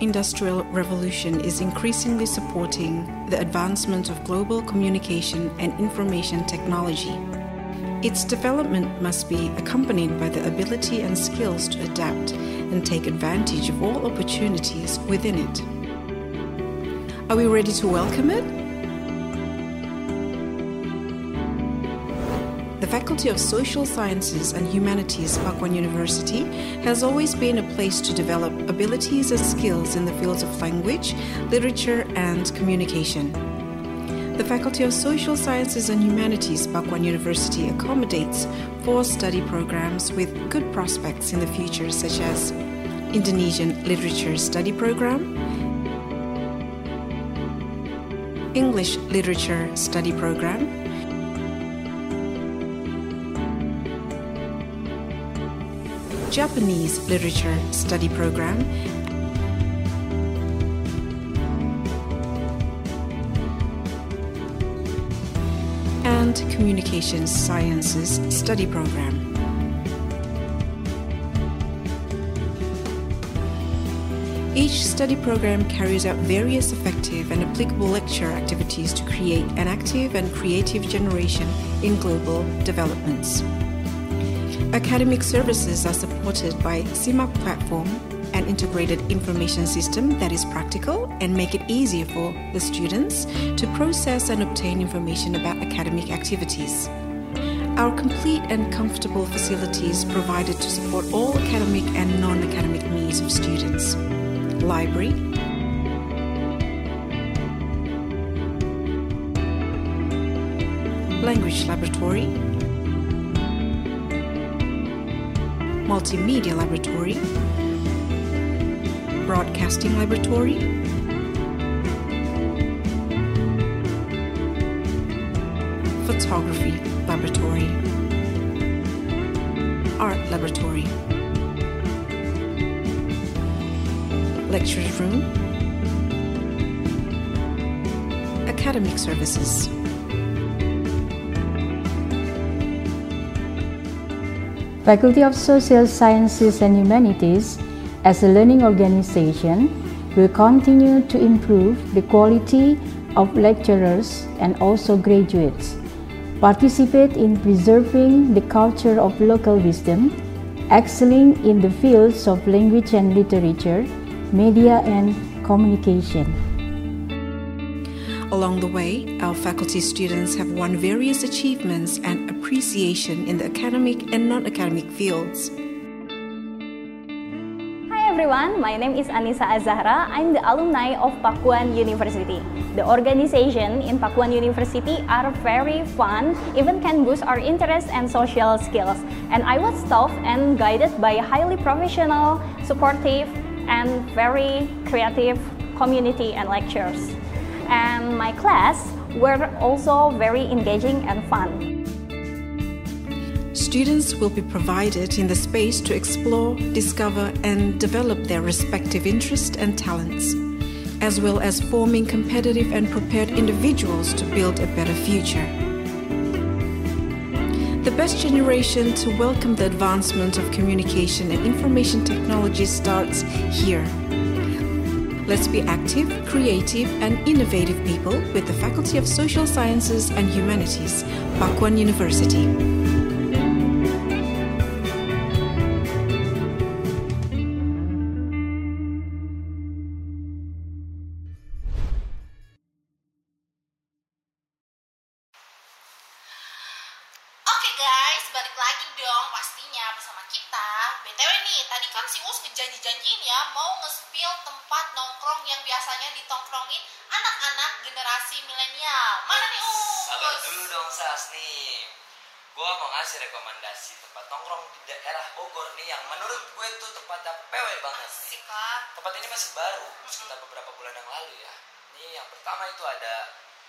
Industrial revolution is increasingly supporting the advancement of global communication and information technology. Its development must be accompanied by the ability and skills to adapt and take advantage of all opportunities within it. Are we ready to welcome it? Faculty of Social Sciences and Humanities, Pakuan University, has always been a place to develop abilities and skills in the fields of language, literature, and communication. The Faculty of Social Sciences and Humanities, Pakuan University, accommodates four study programs with good prospects in the future, such as Indonesian Literature Study Program, English Literature Study Program, Japanese Literature Study Program, and Communications Sciences Study Program. Each study program carries out various effective and applicable lecture activities to create an active and creative generation in global developments. Academic services are supported by CIMAP platform, an integrated information system that is practical and make it easier for the students to process and obtain information about academic activities. Our complete and comfortable facilities provided to support all academic and non-academic needs of students. Library, language laboratory, multimedia laboratory, broadcasting laboratory, photography laboratory, art laboratory, lectures room, academic services. Faculty of Social Sciences and Humanities, as a learning organization, will continue to improve the quality of lecturers and also graduates, participate in preserving the culture of local wisdom, excelling in the fields of language and literature, media and communication. Along the way, our faculty students have won various achievements and appreciation in the academic and non academic fields. Hi everyone, my name is Anissa Azahra. I'm the alumni of Pakuan University. The organization in Pakuan University are very fun, even can boost our interest and social skills. And I was taught and guided by a highly professional, supportive, and very creative community and lectures. And my class were also very engaging and fun. Students will be provided in the space to explore, discover, and develop their respective interests and talents, as well as forming competitive and prepared individuals to build a better future. The best generation to welcome the advancement of communication and information technology starts here. Let's be active, creative, and innovative people with the Faculty of Social Sciences and Humanities, Pakuan University. pastinya bersama kita. BTW nih, tadi kan si Us ngejanji-janjiin ya mau nge-spill tempat nongkrong yang biasanya ditongkrongin anak-anak generasi milenial. Mana nih Us? Sabar dulu dong Sas nih. Gua mau ngasih rekomendasi tempat nongkrong di daerah Bogor nih yang menurut gue tuh tempatnya PW banget. Asik lah. Tempat ini masih baru, sekitar beberapa bulan yang lalu ya. Nih yang pertama itu ada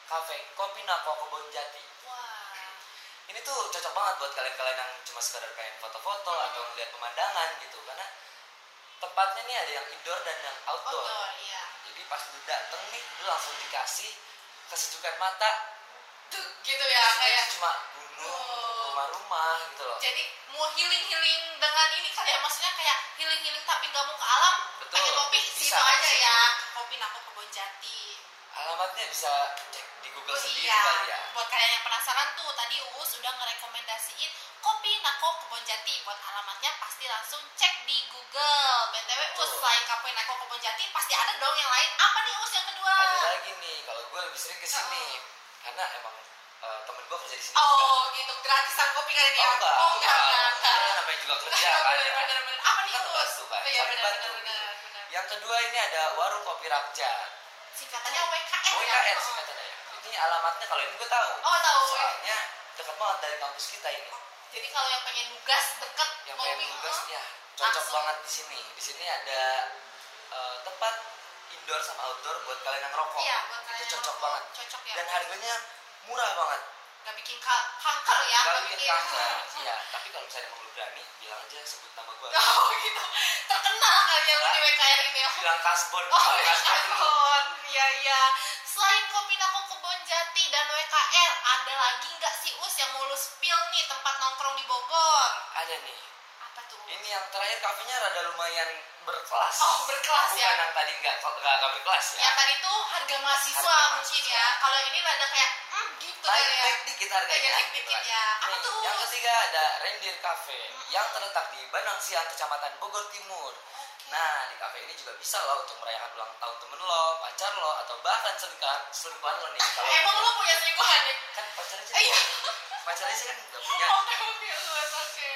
Cafe Kopi Nako Kebon Jati. Wah. Ini tuh cocok banget buat kalian-kalian yang cuma sekedar pengen foto-foto atau ngeliat pemandangan gitu karena tempatnya nih ada yang indoor dan yang outdoor. Outdoor, iya. Jadi pas lu dateng nih, lu langsung dikasih kesejukan mata. Tuh, gitu ya kayak cuma gunung, rumah-rumah gitu loh. jadi mau healing-healing dengan ini kayak maksudnya kayak healing-healing tapi nggak mau ke alam Betul. pengen kopi Bisa, situ aja bisa. ya kopi nako kebon jati Alamatnya bisa cek di Google Oh sendiri iya, kali ya. buat kalian yang penasaran tuh tadi Uus udah ngerekomendasiin kopi Nako Kebon Jati. Buat alamatnya pasti langsung cek di Google. BTW Uus selain kopi Nako Kebon Jati pasti ada dong yang lain. Apa nih Uus yang kedua? Ada lagi nih, kalau gue lebih sering ke sini karena emang eh, temen gue kerja di sini. Oh gitu, gratisan kopi kali ini ya? Oh enggak, Oh enggak, enggak, enggak. Namanya juga kerja kan ya. Bener, bener, bener. Apa nih Kan Uus? bantu kan, Oh iya bener, bener, bener. Yang kedua ini ada warung kopi Rakyat. Singkatannya WKR ya? WKR Oh. singkatannya ya. Ini alamatnya kalau ini gue tahu. Oh tahu. Soalnya dekat banget dari kampus kita ini. Jadi kalau yang pengen nugas deket Yang pengen nugas oh, ya cocok langsung. banget di sini. Di sini ada eh, tempat indoor sama outdoor buat kalian yang rokok. Iya, buat kalian Itu cocok rokok. banget. Cocok ya. Dan harganya murah banget. Gak bikin ka- kanker ya? Gak nggak bikin kanker. Iya, tapi kalau misalnya mau lu berani, bilang aja sebut nama gue. Oh gitu. Terkenal kalian lu di WKR ini ya. Bilang kasbon. Oh, Bilang kasbon. Iya, iya. Selain Kopi Nako Kebon Jati dan WKR, ada lagi nggak sih Us yang mau lu spill nih tempat nongkrong di Bogor? Ada nih. Apa tuh? Ini yang terakhir kafenya rada lumayan berkelas. Oh, berkelas Bukan ya. yang tadi nggak nggak nggak berkelas ya. Ya tadi tuh harga mahasiswa Harga mungkin ya. Kalau ini rada kayak gitu Naik, ya. naik dikit harganya. Naik dikit gitu ya. Apa tuh? Yang ketiga ada Reindeer Cafe yang terletak di Banang Siang, Kecamatan Bogor Timur. Nah, di kafe ini juga bisa loh untuk merayakan ulang tahun temen lo, pacar lo, atau bahkan selingkuhan, selingkuhan lo nih. Kalau Emang lu punya selingkuhan nih? kan pacar aja. Iya. Pacar aja kan nggak punya. Oke, oke, Us, oke.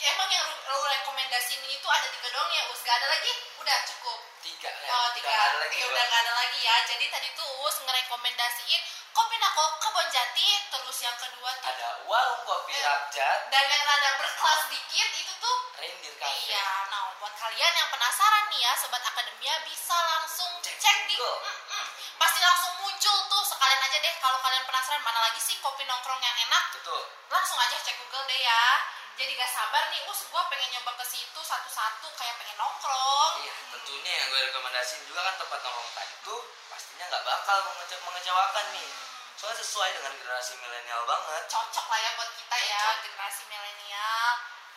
Kayak Emang yang lu, lu rekomendasiin itu ada tiga doang ya, Us? Gak ada lagi? Udah cukup. Tiga ya. Oh, tiga. Udah nggak ada lagi. Iya, gua. udah gak ada lagi ya. Jadi tadi tuh Us ngerekomendasiin Kopi Nako Kebon Jati, terus yang kedua tuh Ada warung kopi Rakyat, dan yang rada berkelas dikit itu tuh Reindeer Cafe. Iya, nah buat kalian yang penasaran nih ya Sobat Akademia bisa langsung cek, di Mm-mm. Pasti langsung muncul tuh sekalian aja deh kalau kalian penasaran mana lagi sih kopi nongkrong yang enak Betul. Langsung aja cek Google deh ya Jadi gak sabar nih, us gue pengen nyoba ke situ satu-satu kayak pengen nongkrong Iya, tentunya yang gue rekomendasiin juga kan tempat nongkrong tadi tuh pastinya nggak bakal mengece mengecewakan nih. Soalnya sesuai dengan generasi milenial banget. Cocok lah ya buat kita ya, generasi milenial.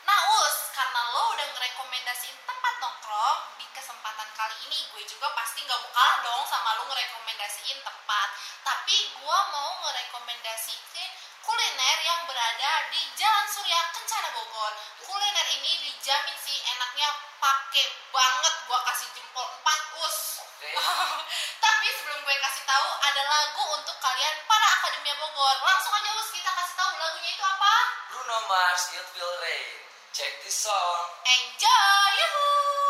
Nah Us, karena lo udah ngerekomendasiin tempat nongkrong Di kesempatan kali ini gue juga pasti gak mau kalah dong sama lo ngerekomendasiin tempat. Tapi gue mau ngerekomendasiin kuliner yang berada di Jalan Surya Kencana Bogor. Kuliner ini dijamin sih enaknya pake banget. Gue kasih jempol 4 Us Gue kasih tahu ada lagu untuk kalian para Akademia Bogor Langsung aja Us kita kasih tahu lagunya itu apa Bruno Mars, It Will Rain. Check this song. Enjoy! Yuhuu!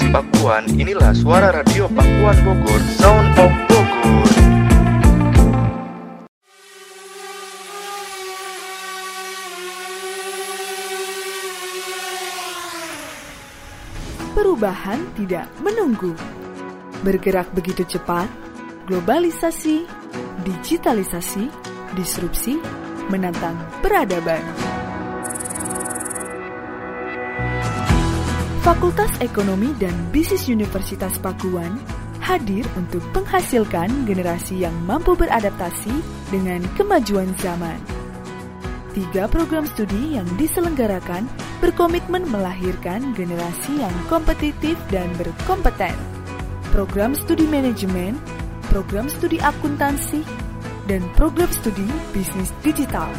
Informasi Pakuan, inilah suara radio Pakuan Bogor, Sound of Bogor. Perubahan tidak menunggu. Bergerak begitu cepat, globalisasi, digitalisasi, disrupsi, menantang peradaban. Fakultas Ekonomi dan Bisnis Universitas Pakuan hadir untuk menghasilkan generasi yang mampu beradaptasi dengan kemajuan zaman. Tiga program studi yang diselenggarakan berkomitmen melahirkan generasi yang kompetitif dan berkompeten. Program studi manajemen, program studi akuntansi, dan program studi bisnis digital.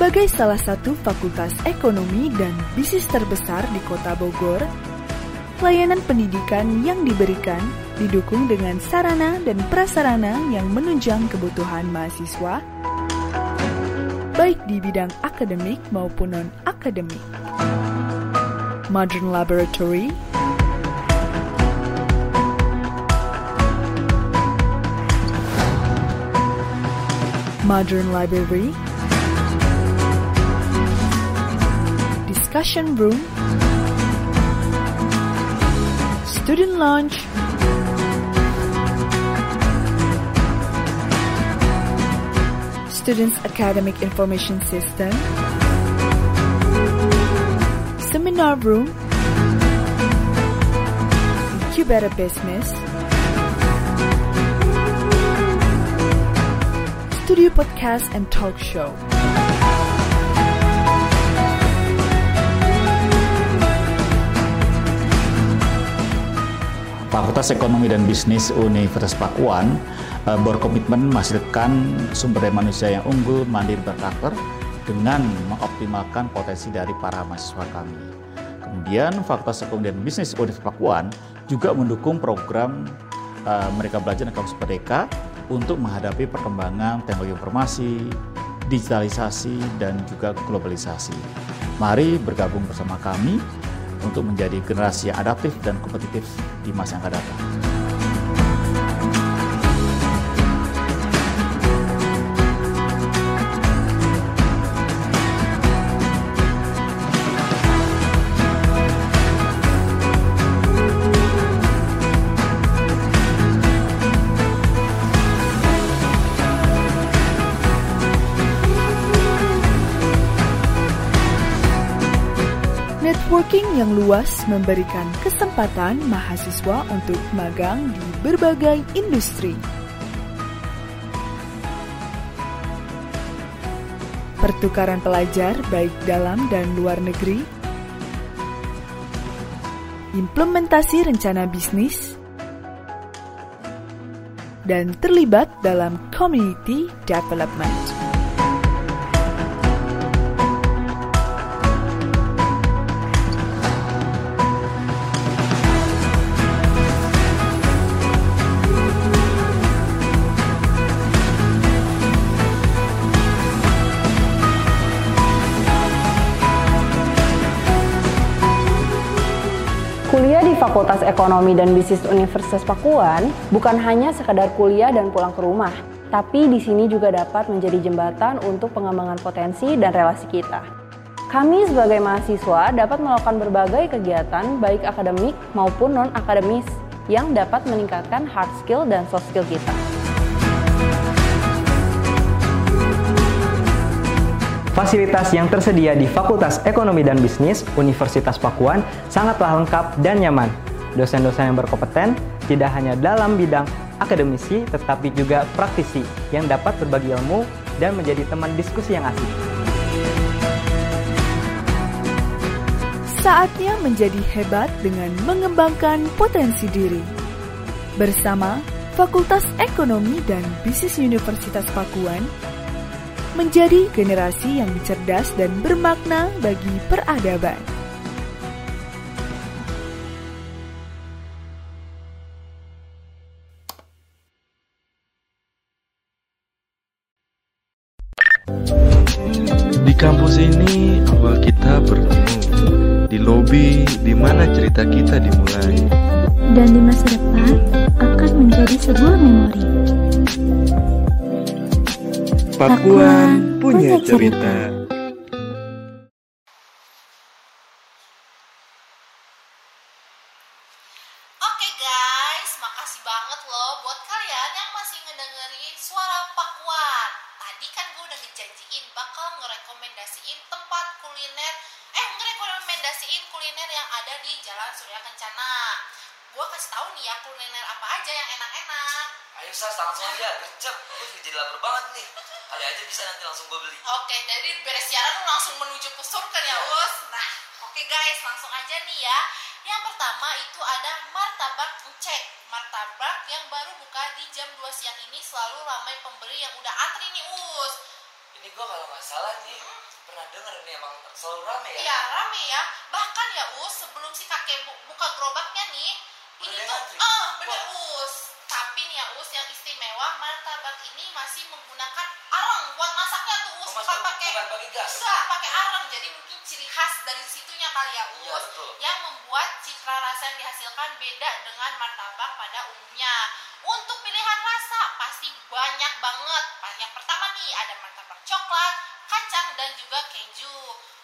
Sebagai salah satu fakultas ekonomi dan bisnis terbesar di kota Bogor, pelayanan pendidikan yang diberikan didukung dengan sarana dan prasarana yang menunjang kebutuhan mahasiswa, baik di bidang akademik maupun non-akademik. Modern Laboratory, Modern Library, discussion room, student lounge, students' academic information system, seminar room, incubator business, studio podcast and talk show. Fakultas Ekonomi dan Bisnis Universitas Pakuan uh, berkomitmen menghasilkan sumber daya manusia yang unggul, mandiri, berkarakter dengan mengoptimalkan potensi dari para mahasiswa kami. Kemudian Fakultas Ekonomi dan Bisnis Universitas Pakuan juga mendukung program uh, mereka belajar dan kampus merdeka untuk menghadapi perkembangan teknologi informasi, digitalisasi, dan juga globalisasi. Mari bergabung bersama kami untuk menjadi generasi yang adaptif dan kompetitif di masa yang akan datang. Yang luas memberikan kesempatan mahasiswa untuk magang di berbagai industri. Pertukaran pelajar baik dalam dan luar negeri, implementasi rencana bisnis, dan terlibat dalam community development. Fakultas Ekonomi dan Bisnis Universitas Pakuan bukan hanya sekadar kuliah dan pulang ke rumah, tapi di sini juga dapat menjadi jembatan untuk pengembangan potensi dan relasi kita. Kami sebagai mahasiswa dapat melakukan berbagai kegiatan baik akademik maupun non-akademis yang dapat meningkatkan hard skill dan soft skill kita. Fasilitas yang tersedia di Fakultas Ekonomi dan Bisnis Universitas Pakuan sangatlah lengkap dan nyaman. Dosen-dosen yang berkompeten tidak hanya dalam bidang akademisi, tetapi juga praktisi yang dapat berbagi ilmu dan menjadi teman diskusi yang asik. Saatnya menjadi hebat dengan mengembangkan potensi diri. Bersama Fakultas Ekonomi dan Bisnis Universitas Pakuan, menjadi generasi yang cerdas dan bermakna bagi peradaban. Di kampus ini awal kita bertemu di lobi di mana cerita kita dimulai. Dan di masa depan akan menjadi sebuah memori. Pakuan punya cerita. Oke guys, makasih banget loh buat kalian Suara Pakuan. Tadi kan gue udah ngejanjiin bakal ngerekomendasiin tempat kuliner, eh ngerekomendasiin kuliner yang ada di Jalan Surya Kencana. Gue kasih tahu nih ya kuliner apa aja yang enak-enak. Ayo Sas, langsung aja, gercep. Gue juga jadi lapar banget nih. Kali aja bisa nanti langsung gue beli. Oke, jadi beres siaran lu langsung menuju ke surga ya. Us. Nah, oke guys, langsung aja nih ya. Yang pertama itu ada martabak encek. Martabak yang baru buka di jam 2 siang ini selalu ramai pembeli yang udah antri nih, Us. Ini gue kalau nggak salah nih, pernah denger nih emang selalu rame ya? Iya, rame ya. Bahkan ya, Us, sebelum si kakek bu- buka gerobaknya nih, Udah ini tuh, ah, bener, Us. Tapi nih ya, Us, yang istimewa martabak ini masih menggunakan bukan pakai gas? Enggak, pakai arang. Jadi mungkin ciri khas dari situnya kali ya, Us. Betul. Yang membuat citra rasa yang dihasilkan beda dengan martabak pada umumnya. Untuk pilihan rasa pasti banyak banget. Yang pertama nih ada martabak coklat, kacang dan juga keju.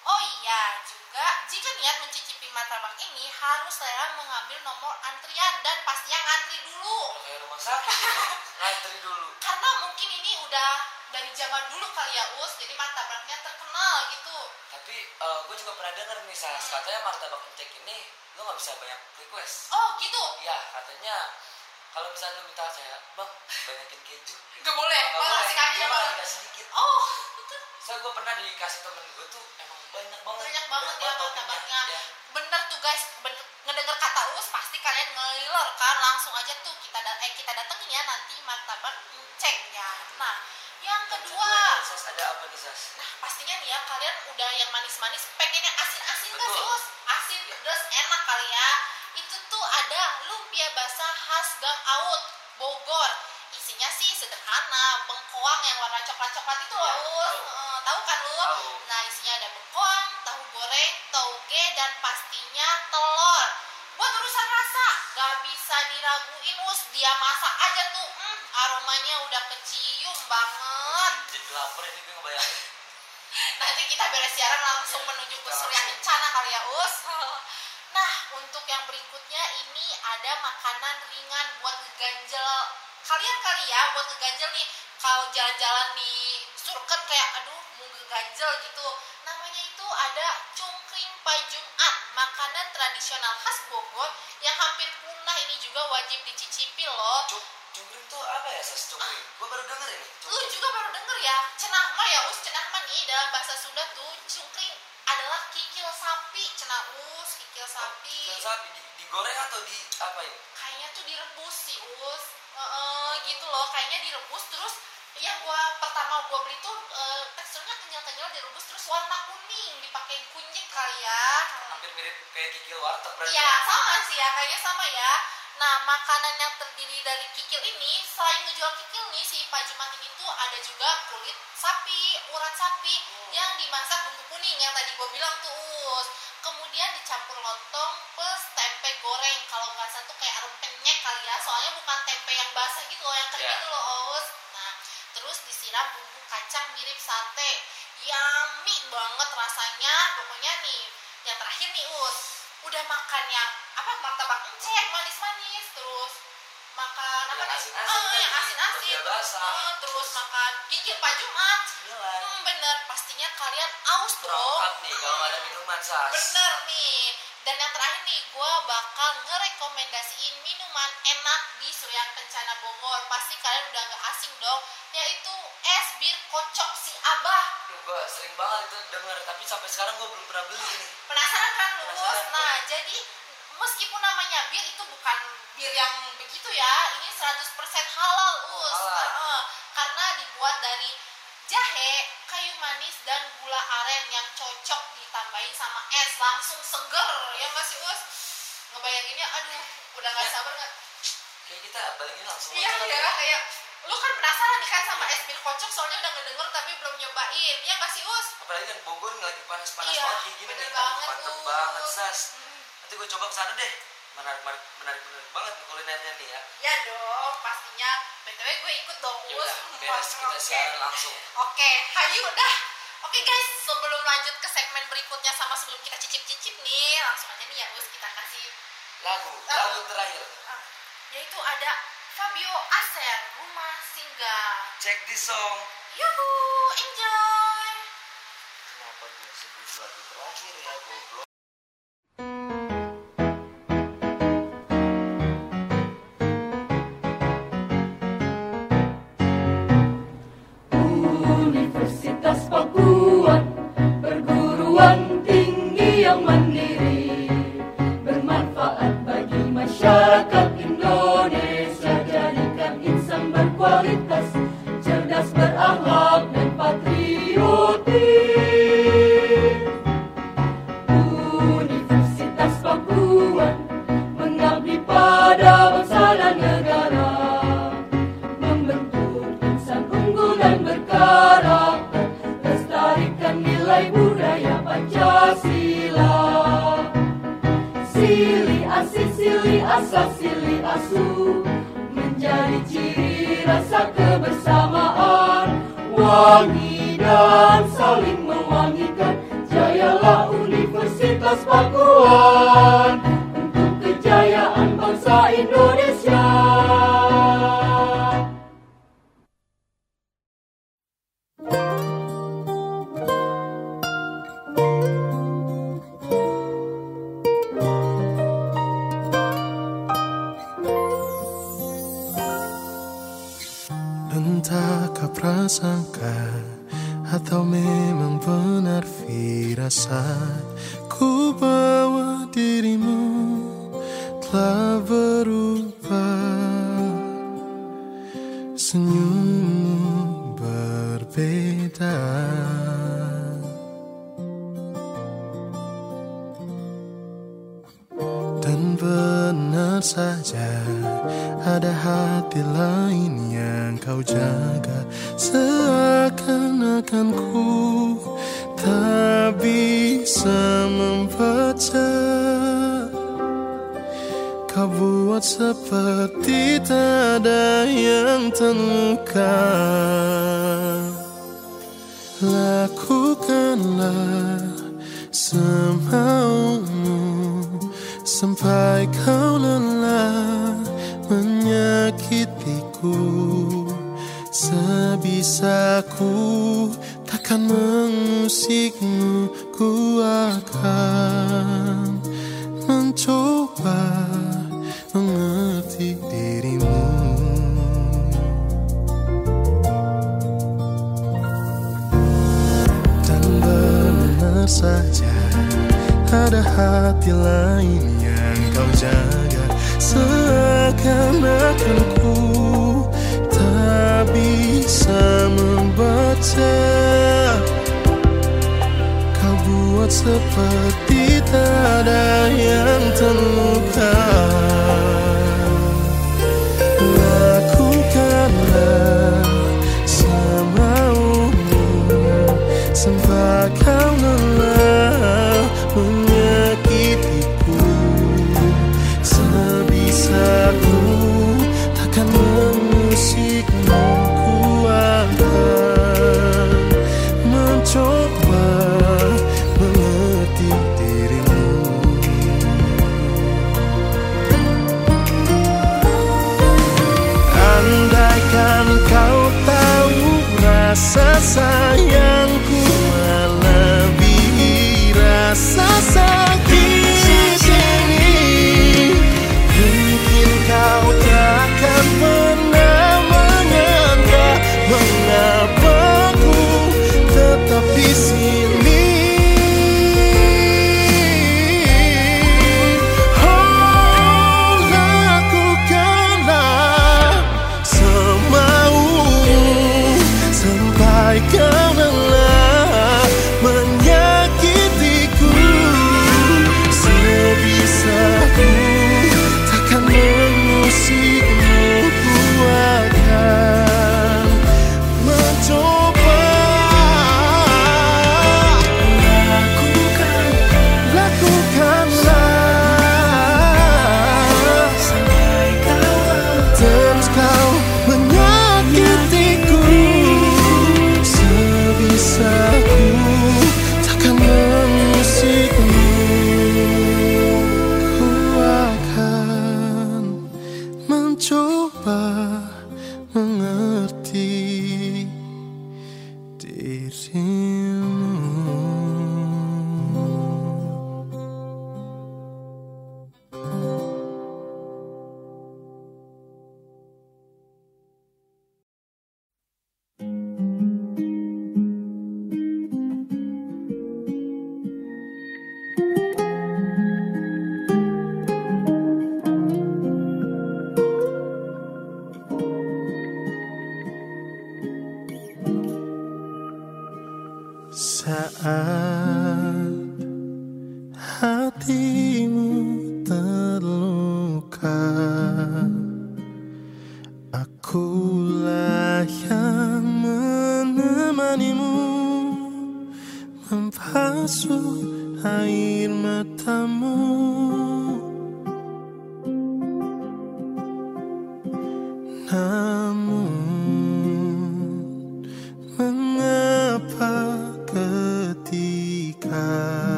Oh iya, juga jika niat mencicipi martabak ini harus rela mengambil nomor antrian dan pastinya ngantri dulu. Kayak rumah sakit ngantri dulu. Karena mungkin ini udah dari zaman dulu kali ya, Us. Jadi martabaknya terkenal gitu. Tapi gue juga pernah denger nih Sas, katanya martabak encek ini lo nggak bisa banyak request. Oh, gitu. Iya, katanya kalau misalnya lo minta kayak, bang banyakin keju. Gak boleh, Nggak malah boleh, kasih kaki malah dikasih dikit. Oh, Soalnya gue pernah dikasih temen gue tuh emang banyak banget. banyak banget ya martabaknya. Iya. Bener tuh guys, bener, ngedenger kata Us pasti kalian ngiler kan langsung aja tuh kita eh kita datengin ya nanti martabak cek ya. Ada apa nah pastinya nih ya kalian udah yang manis-manis pengen yang asin-asin gak sih. Us? Asin terus enak kali ya. Itu tuh ada lumpia basah khas Gang Aut, Bogor. Isinya sih sederhana, bengkoang yang warna coklat-coklat itu loh, Ya, tahu. Tahu kan lu? Tahu. Nah, isinya ada bengkoang, tahu goreng, toge, dan pastinya telur. Buat urusan rasa, gak bisa diraguin, Us. Dia masak aja tuh, hmm, aromanya udah kecium banget. Jadi lapar ini gue ngebayangin. Nanti kita beres siaran langsung menuju ke Surya Kencana kali ya, Us. Nah, untuk yang berikutnya ini ada makanan ringan buat ngeganjel kalian kali ya, buat ngeganjel nih. Kalau jalan-jalan di Surken kayak aduh mau ngeganjel gitu. Namanya itu ada cungkring Jumat, makanan tradisional khas Bogor yang hampir punah ini juga wajib dicicipi loh. Cungkring tuh apa ya Sas? Cungkring? Gue baru denger ini. Lu juga baru denger ya, cenahma ya us, cenahma nih dalam bahasa Sunda tuh cungkring adalah kikil sapi, cenah us, kikil sapi. Kikil sapi di, digoreng atau di apa ya? Kayaknya tuh direbus sih us, gitu loh, kayaknya direbus terus yang gua pertama gua beli tuh eh, teksturnya kenyal-kenyal direbus terus warna kuning dipakai kunyit kali ya. Hampir mirip kayak kikil warteg berarti. Iya sama sih ya, kayaknya sama ya. Nah makanan yang terdiri dari kikil ini selain ngejual kikil nih si Pak Jumat ini tuh ada juga kulit sapi, urat sapi yang dimasak bumbu kuning yang tadi gue bilang tuh us. Kemudian dicampur lontong plus tempe goreng. Kalau nggak salah tuh kayak rempeyek kali ya. Soalnya bukan tempe yang basah gitu loh, yang kering Iya. itu loh us. Nah terus disiram bumbu kacang mirip sate. Yummy banget rasanya. Pokoknya nih yang terakhir nih us udah makan yang apa martabak manis-manis terus makan apa Yang nih? asin-asin Ah, tadi, yang asin-asin basah. ah, terus makan kikil Pak Jumat hmm, bener pastinya kalian aus dong nih kalau nggak ada minuman Sas. bener nih dan yang terakhir nih gue bakal ngerekomendasiin minuman enak di Surya Kencana Bogor pasti kalian udah gak asing dong yaitu es bir kocok si Abah Gue sering banget itu denger, tapi sampai sekarang gue belum pernah beli ini. Penasaran kan lu? Nah, jadi meskipun namanya bir itu bukan bir yang begitu ya, ini 100% halal, Us. halal. Heeh. karena dibuat dari jahe, kayu manis dan gula aren yang cocok ditambahin sama es langsung seger. Ya nggak sih, Us? Ngebayanginnya aduh, udah nggak Ya. sabar nggak? Kayak kita balikin langsung Iya, aja. ya, kayak lu kan penasaran nih kan sama es bir kocok soalnya udah ngedenger tapi belum nyobain. Ya nggak sih, Us? Apalagi kan Bogor lagi panas-panas Iya, banget kayak gini nih. banget, Us. banget, Sas. Nanti gue coba ke sana deh. Menarik, menarik, menarik, menarik banget nih kulinernya nih ya. Ya dong, pastinya. BTW gue ikut dong, Ya Us. udah, beres kita Oke. siaran langsung. Oke, hayu dah. Oke guys, sebelum lanjut ke segmen berikutnya sama sebelum kita cicip-cicip nih, langsung aja nih ya Us kita kasih Lagu, Ah. lagu terakhir. ah, yaitu ada Fabio Aser, Rumah Singgah. Cek di song. Yuhu, enjoy. Kenapa gue sebut lagu terakhir ya, goblok?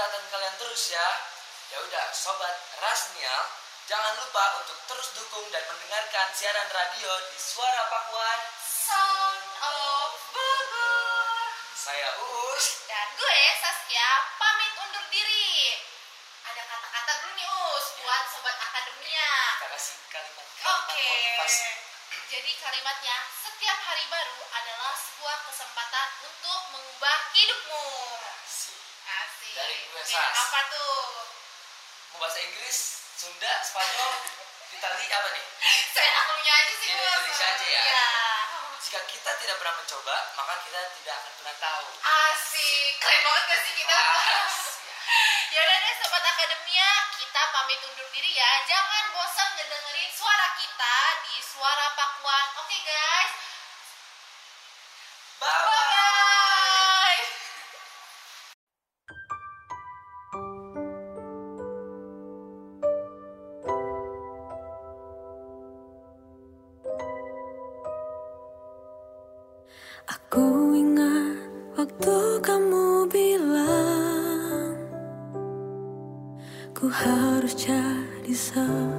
Kesehatan kalian terus ya. Ya udah, sobat Rasnial, jangan lupa untuk terus dukung dan mendengarkan siaran radio di Suara Pakuan. Sound of Bogor Saya Uus. Dan gue Saskia pamit undur diri Ada kata-kata dulu nih Us buat Sobat Akademia Kita kasih kalimat Oke. motivasi. Jadi kalimatnya, setiap hari baru adalah sebuah kesempatan untuk mengubah hidupmu. Dari Sas. Apa tuh? Mau bahasa Inggris, Sunda, Spanyol, Itali apa nih? Saya akunya aja sih. Indonesia aja ya. Iya. Jika kita tidak pernah mencoba, maka kita tidak akan pernah tahu. Asik. Keren banget gak sih kita? Yaudah deh Sobat Akademia, kita pamit undur diri ya. Jangan bosan ngedengerin suara kita di Suara Pakuan. Oke guys. Bye-bye. Jadi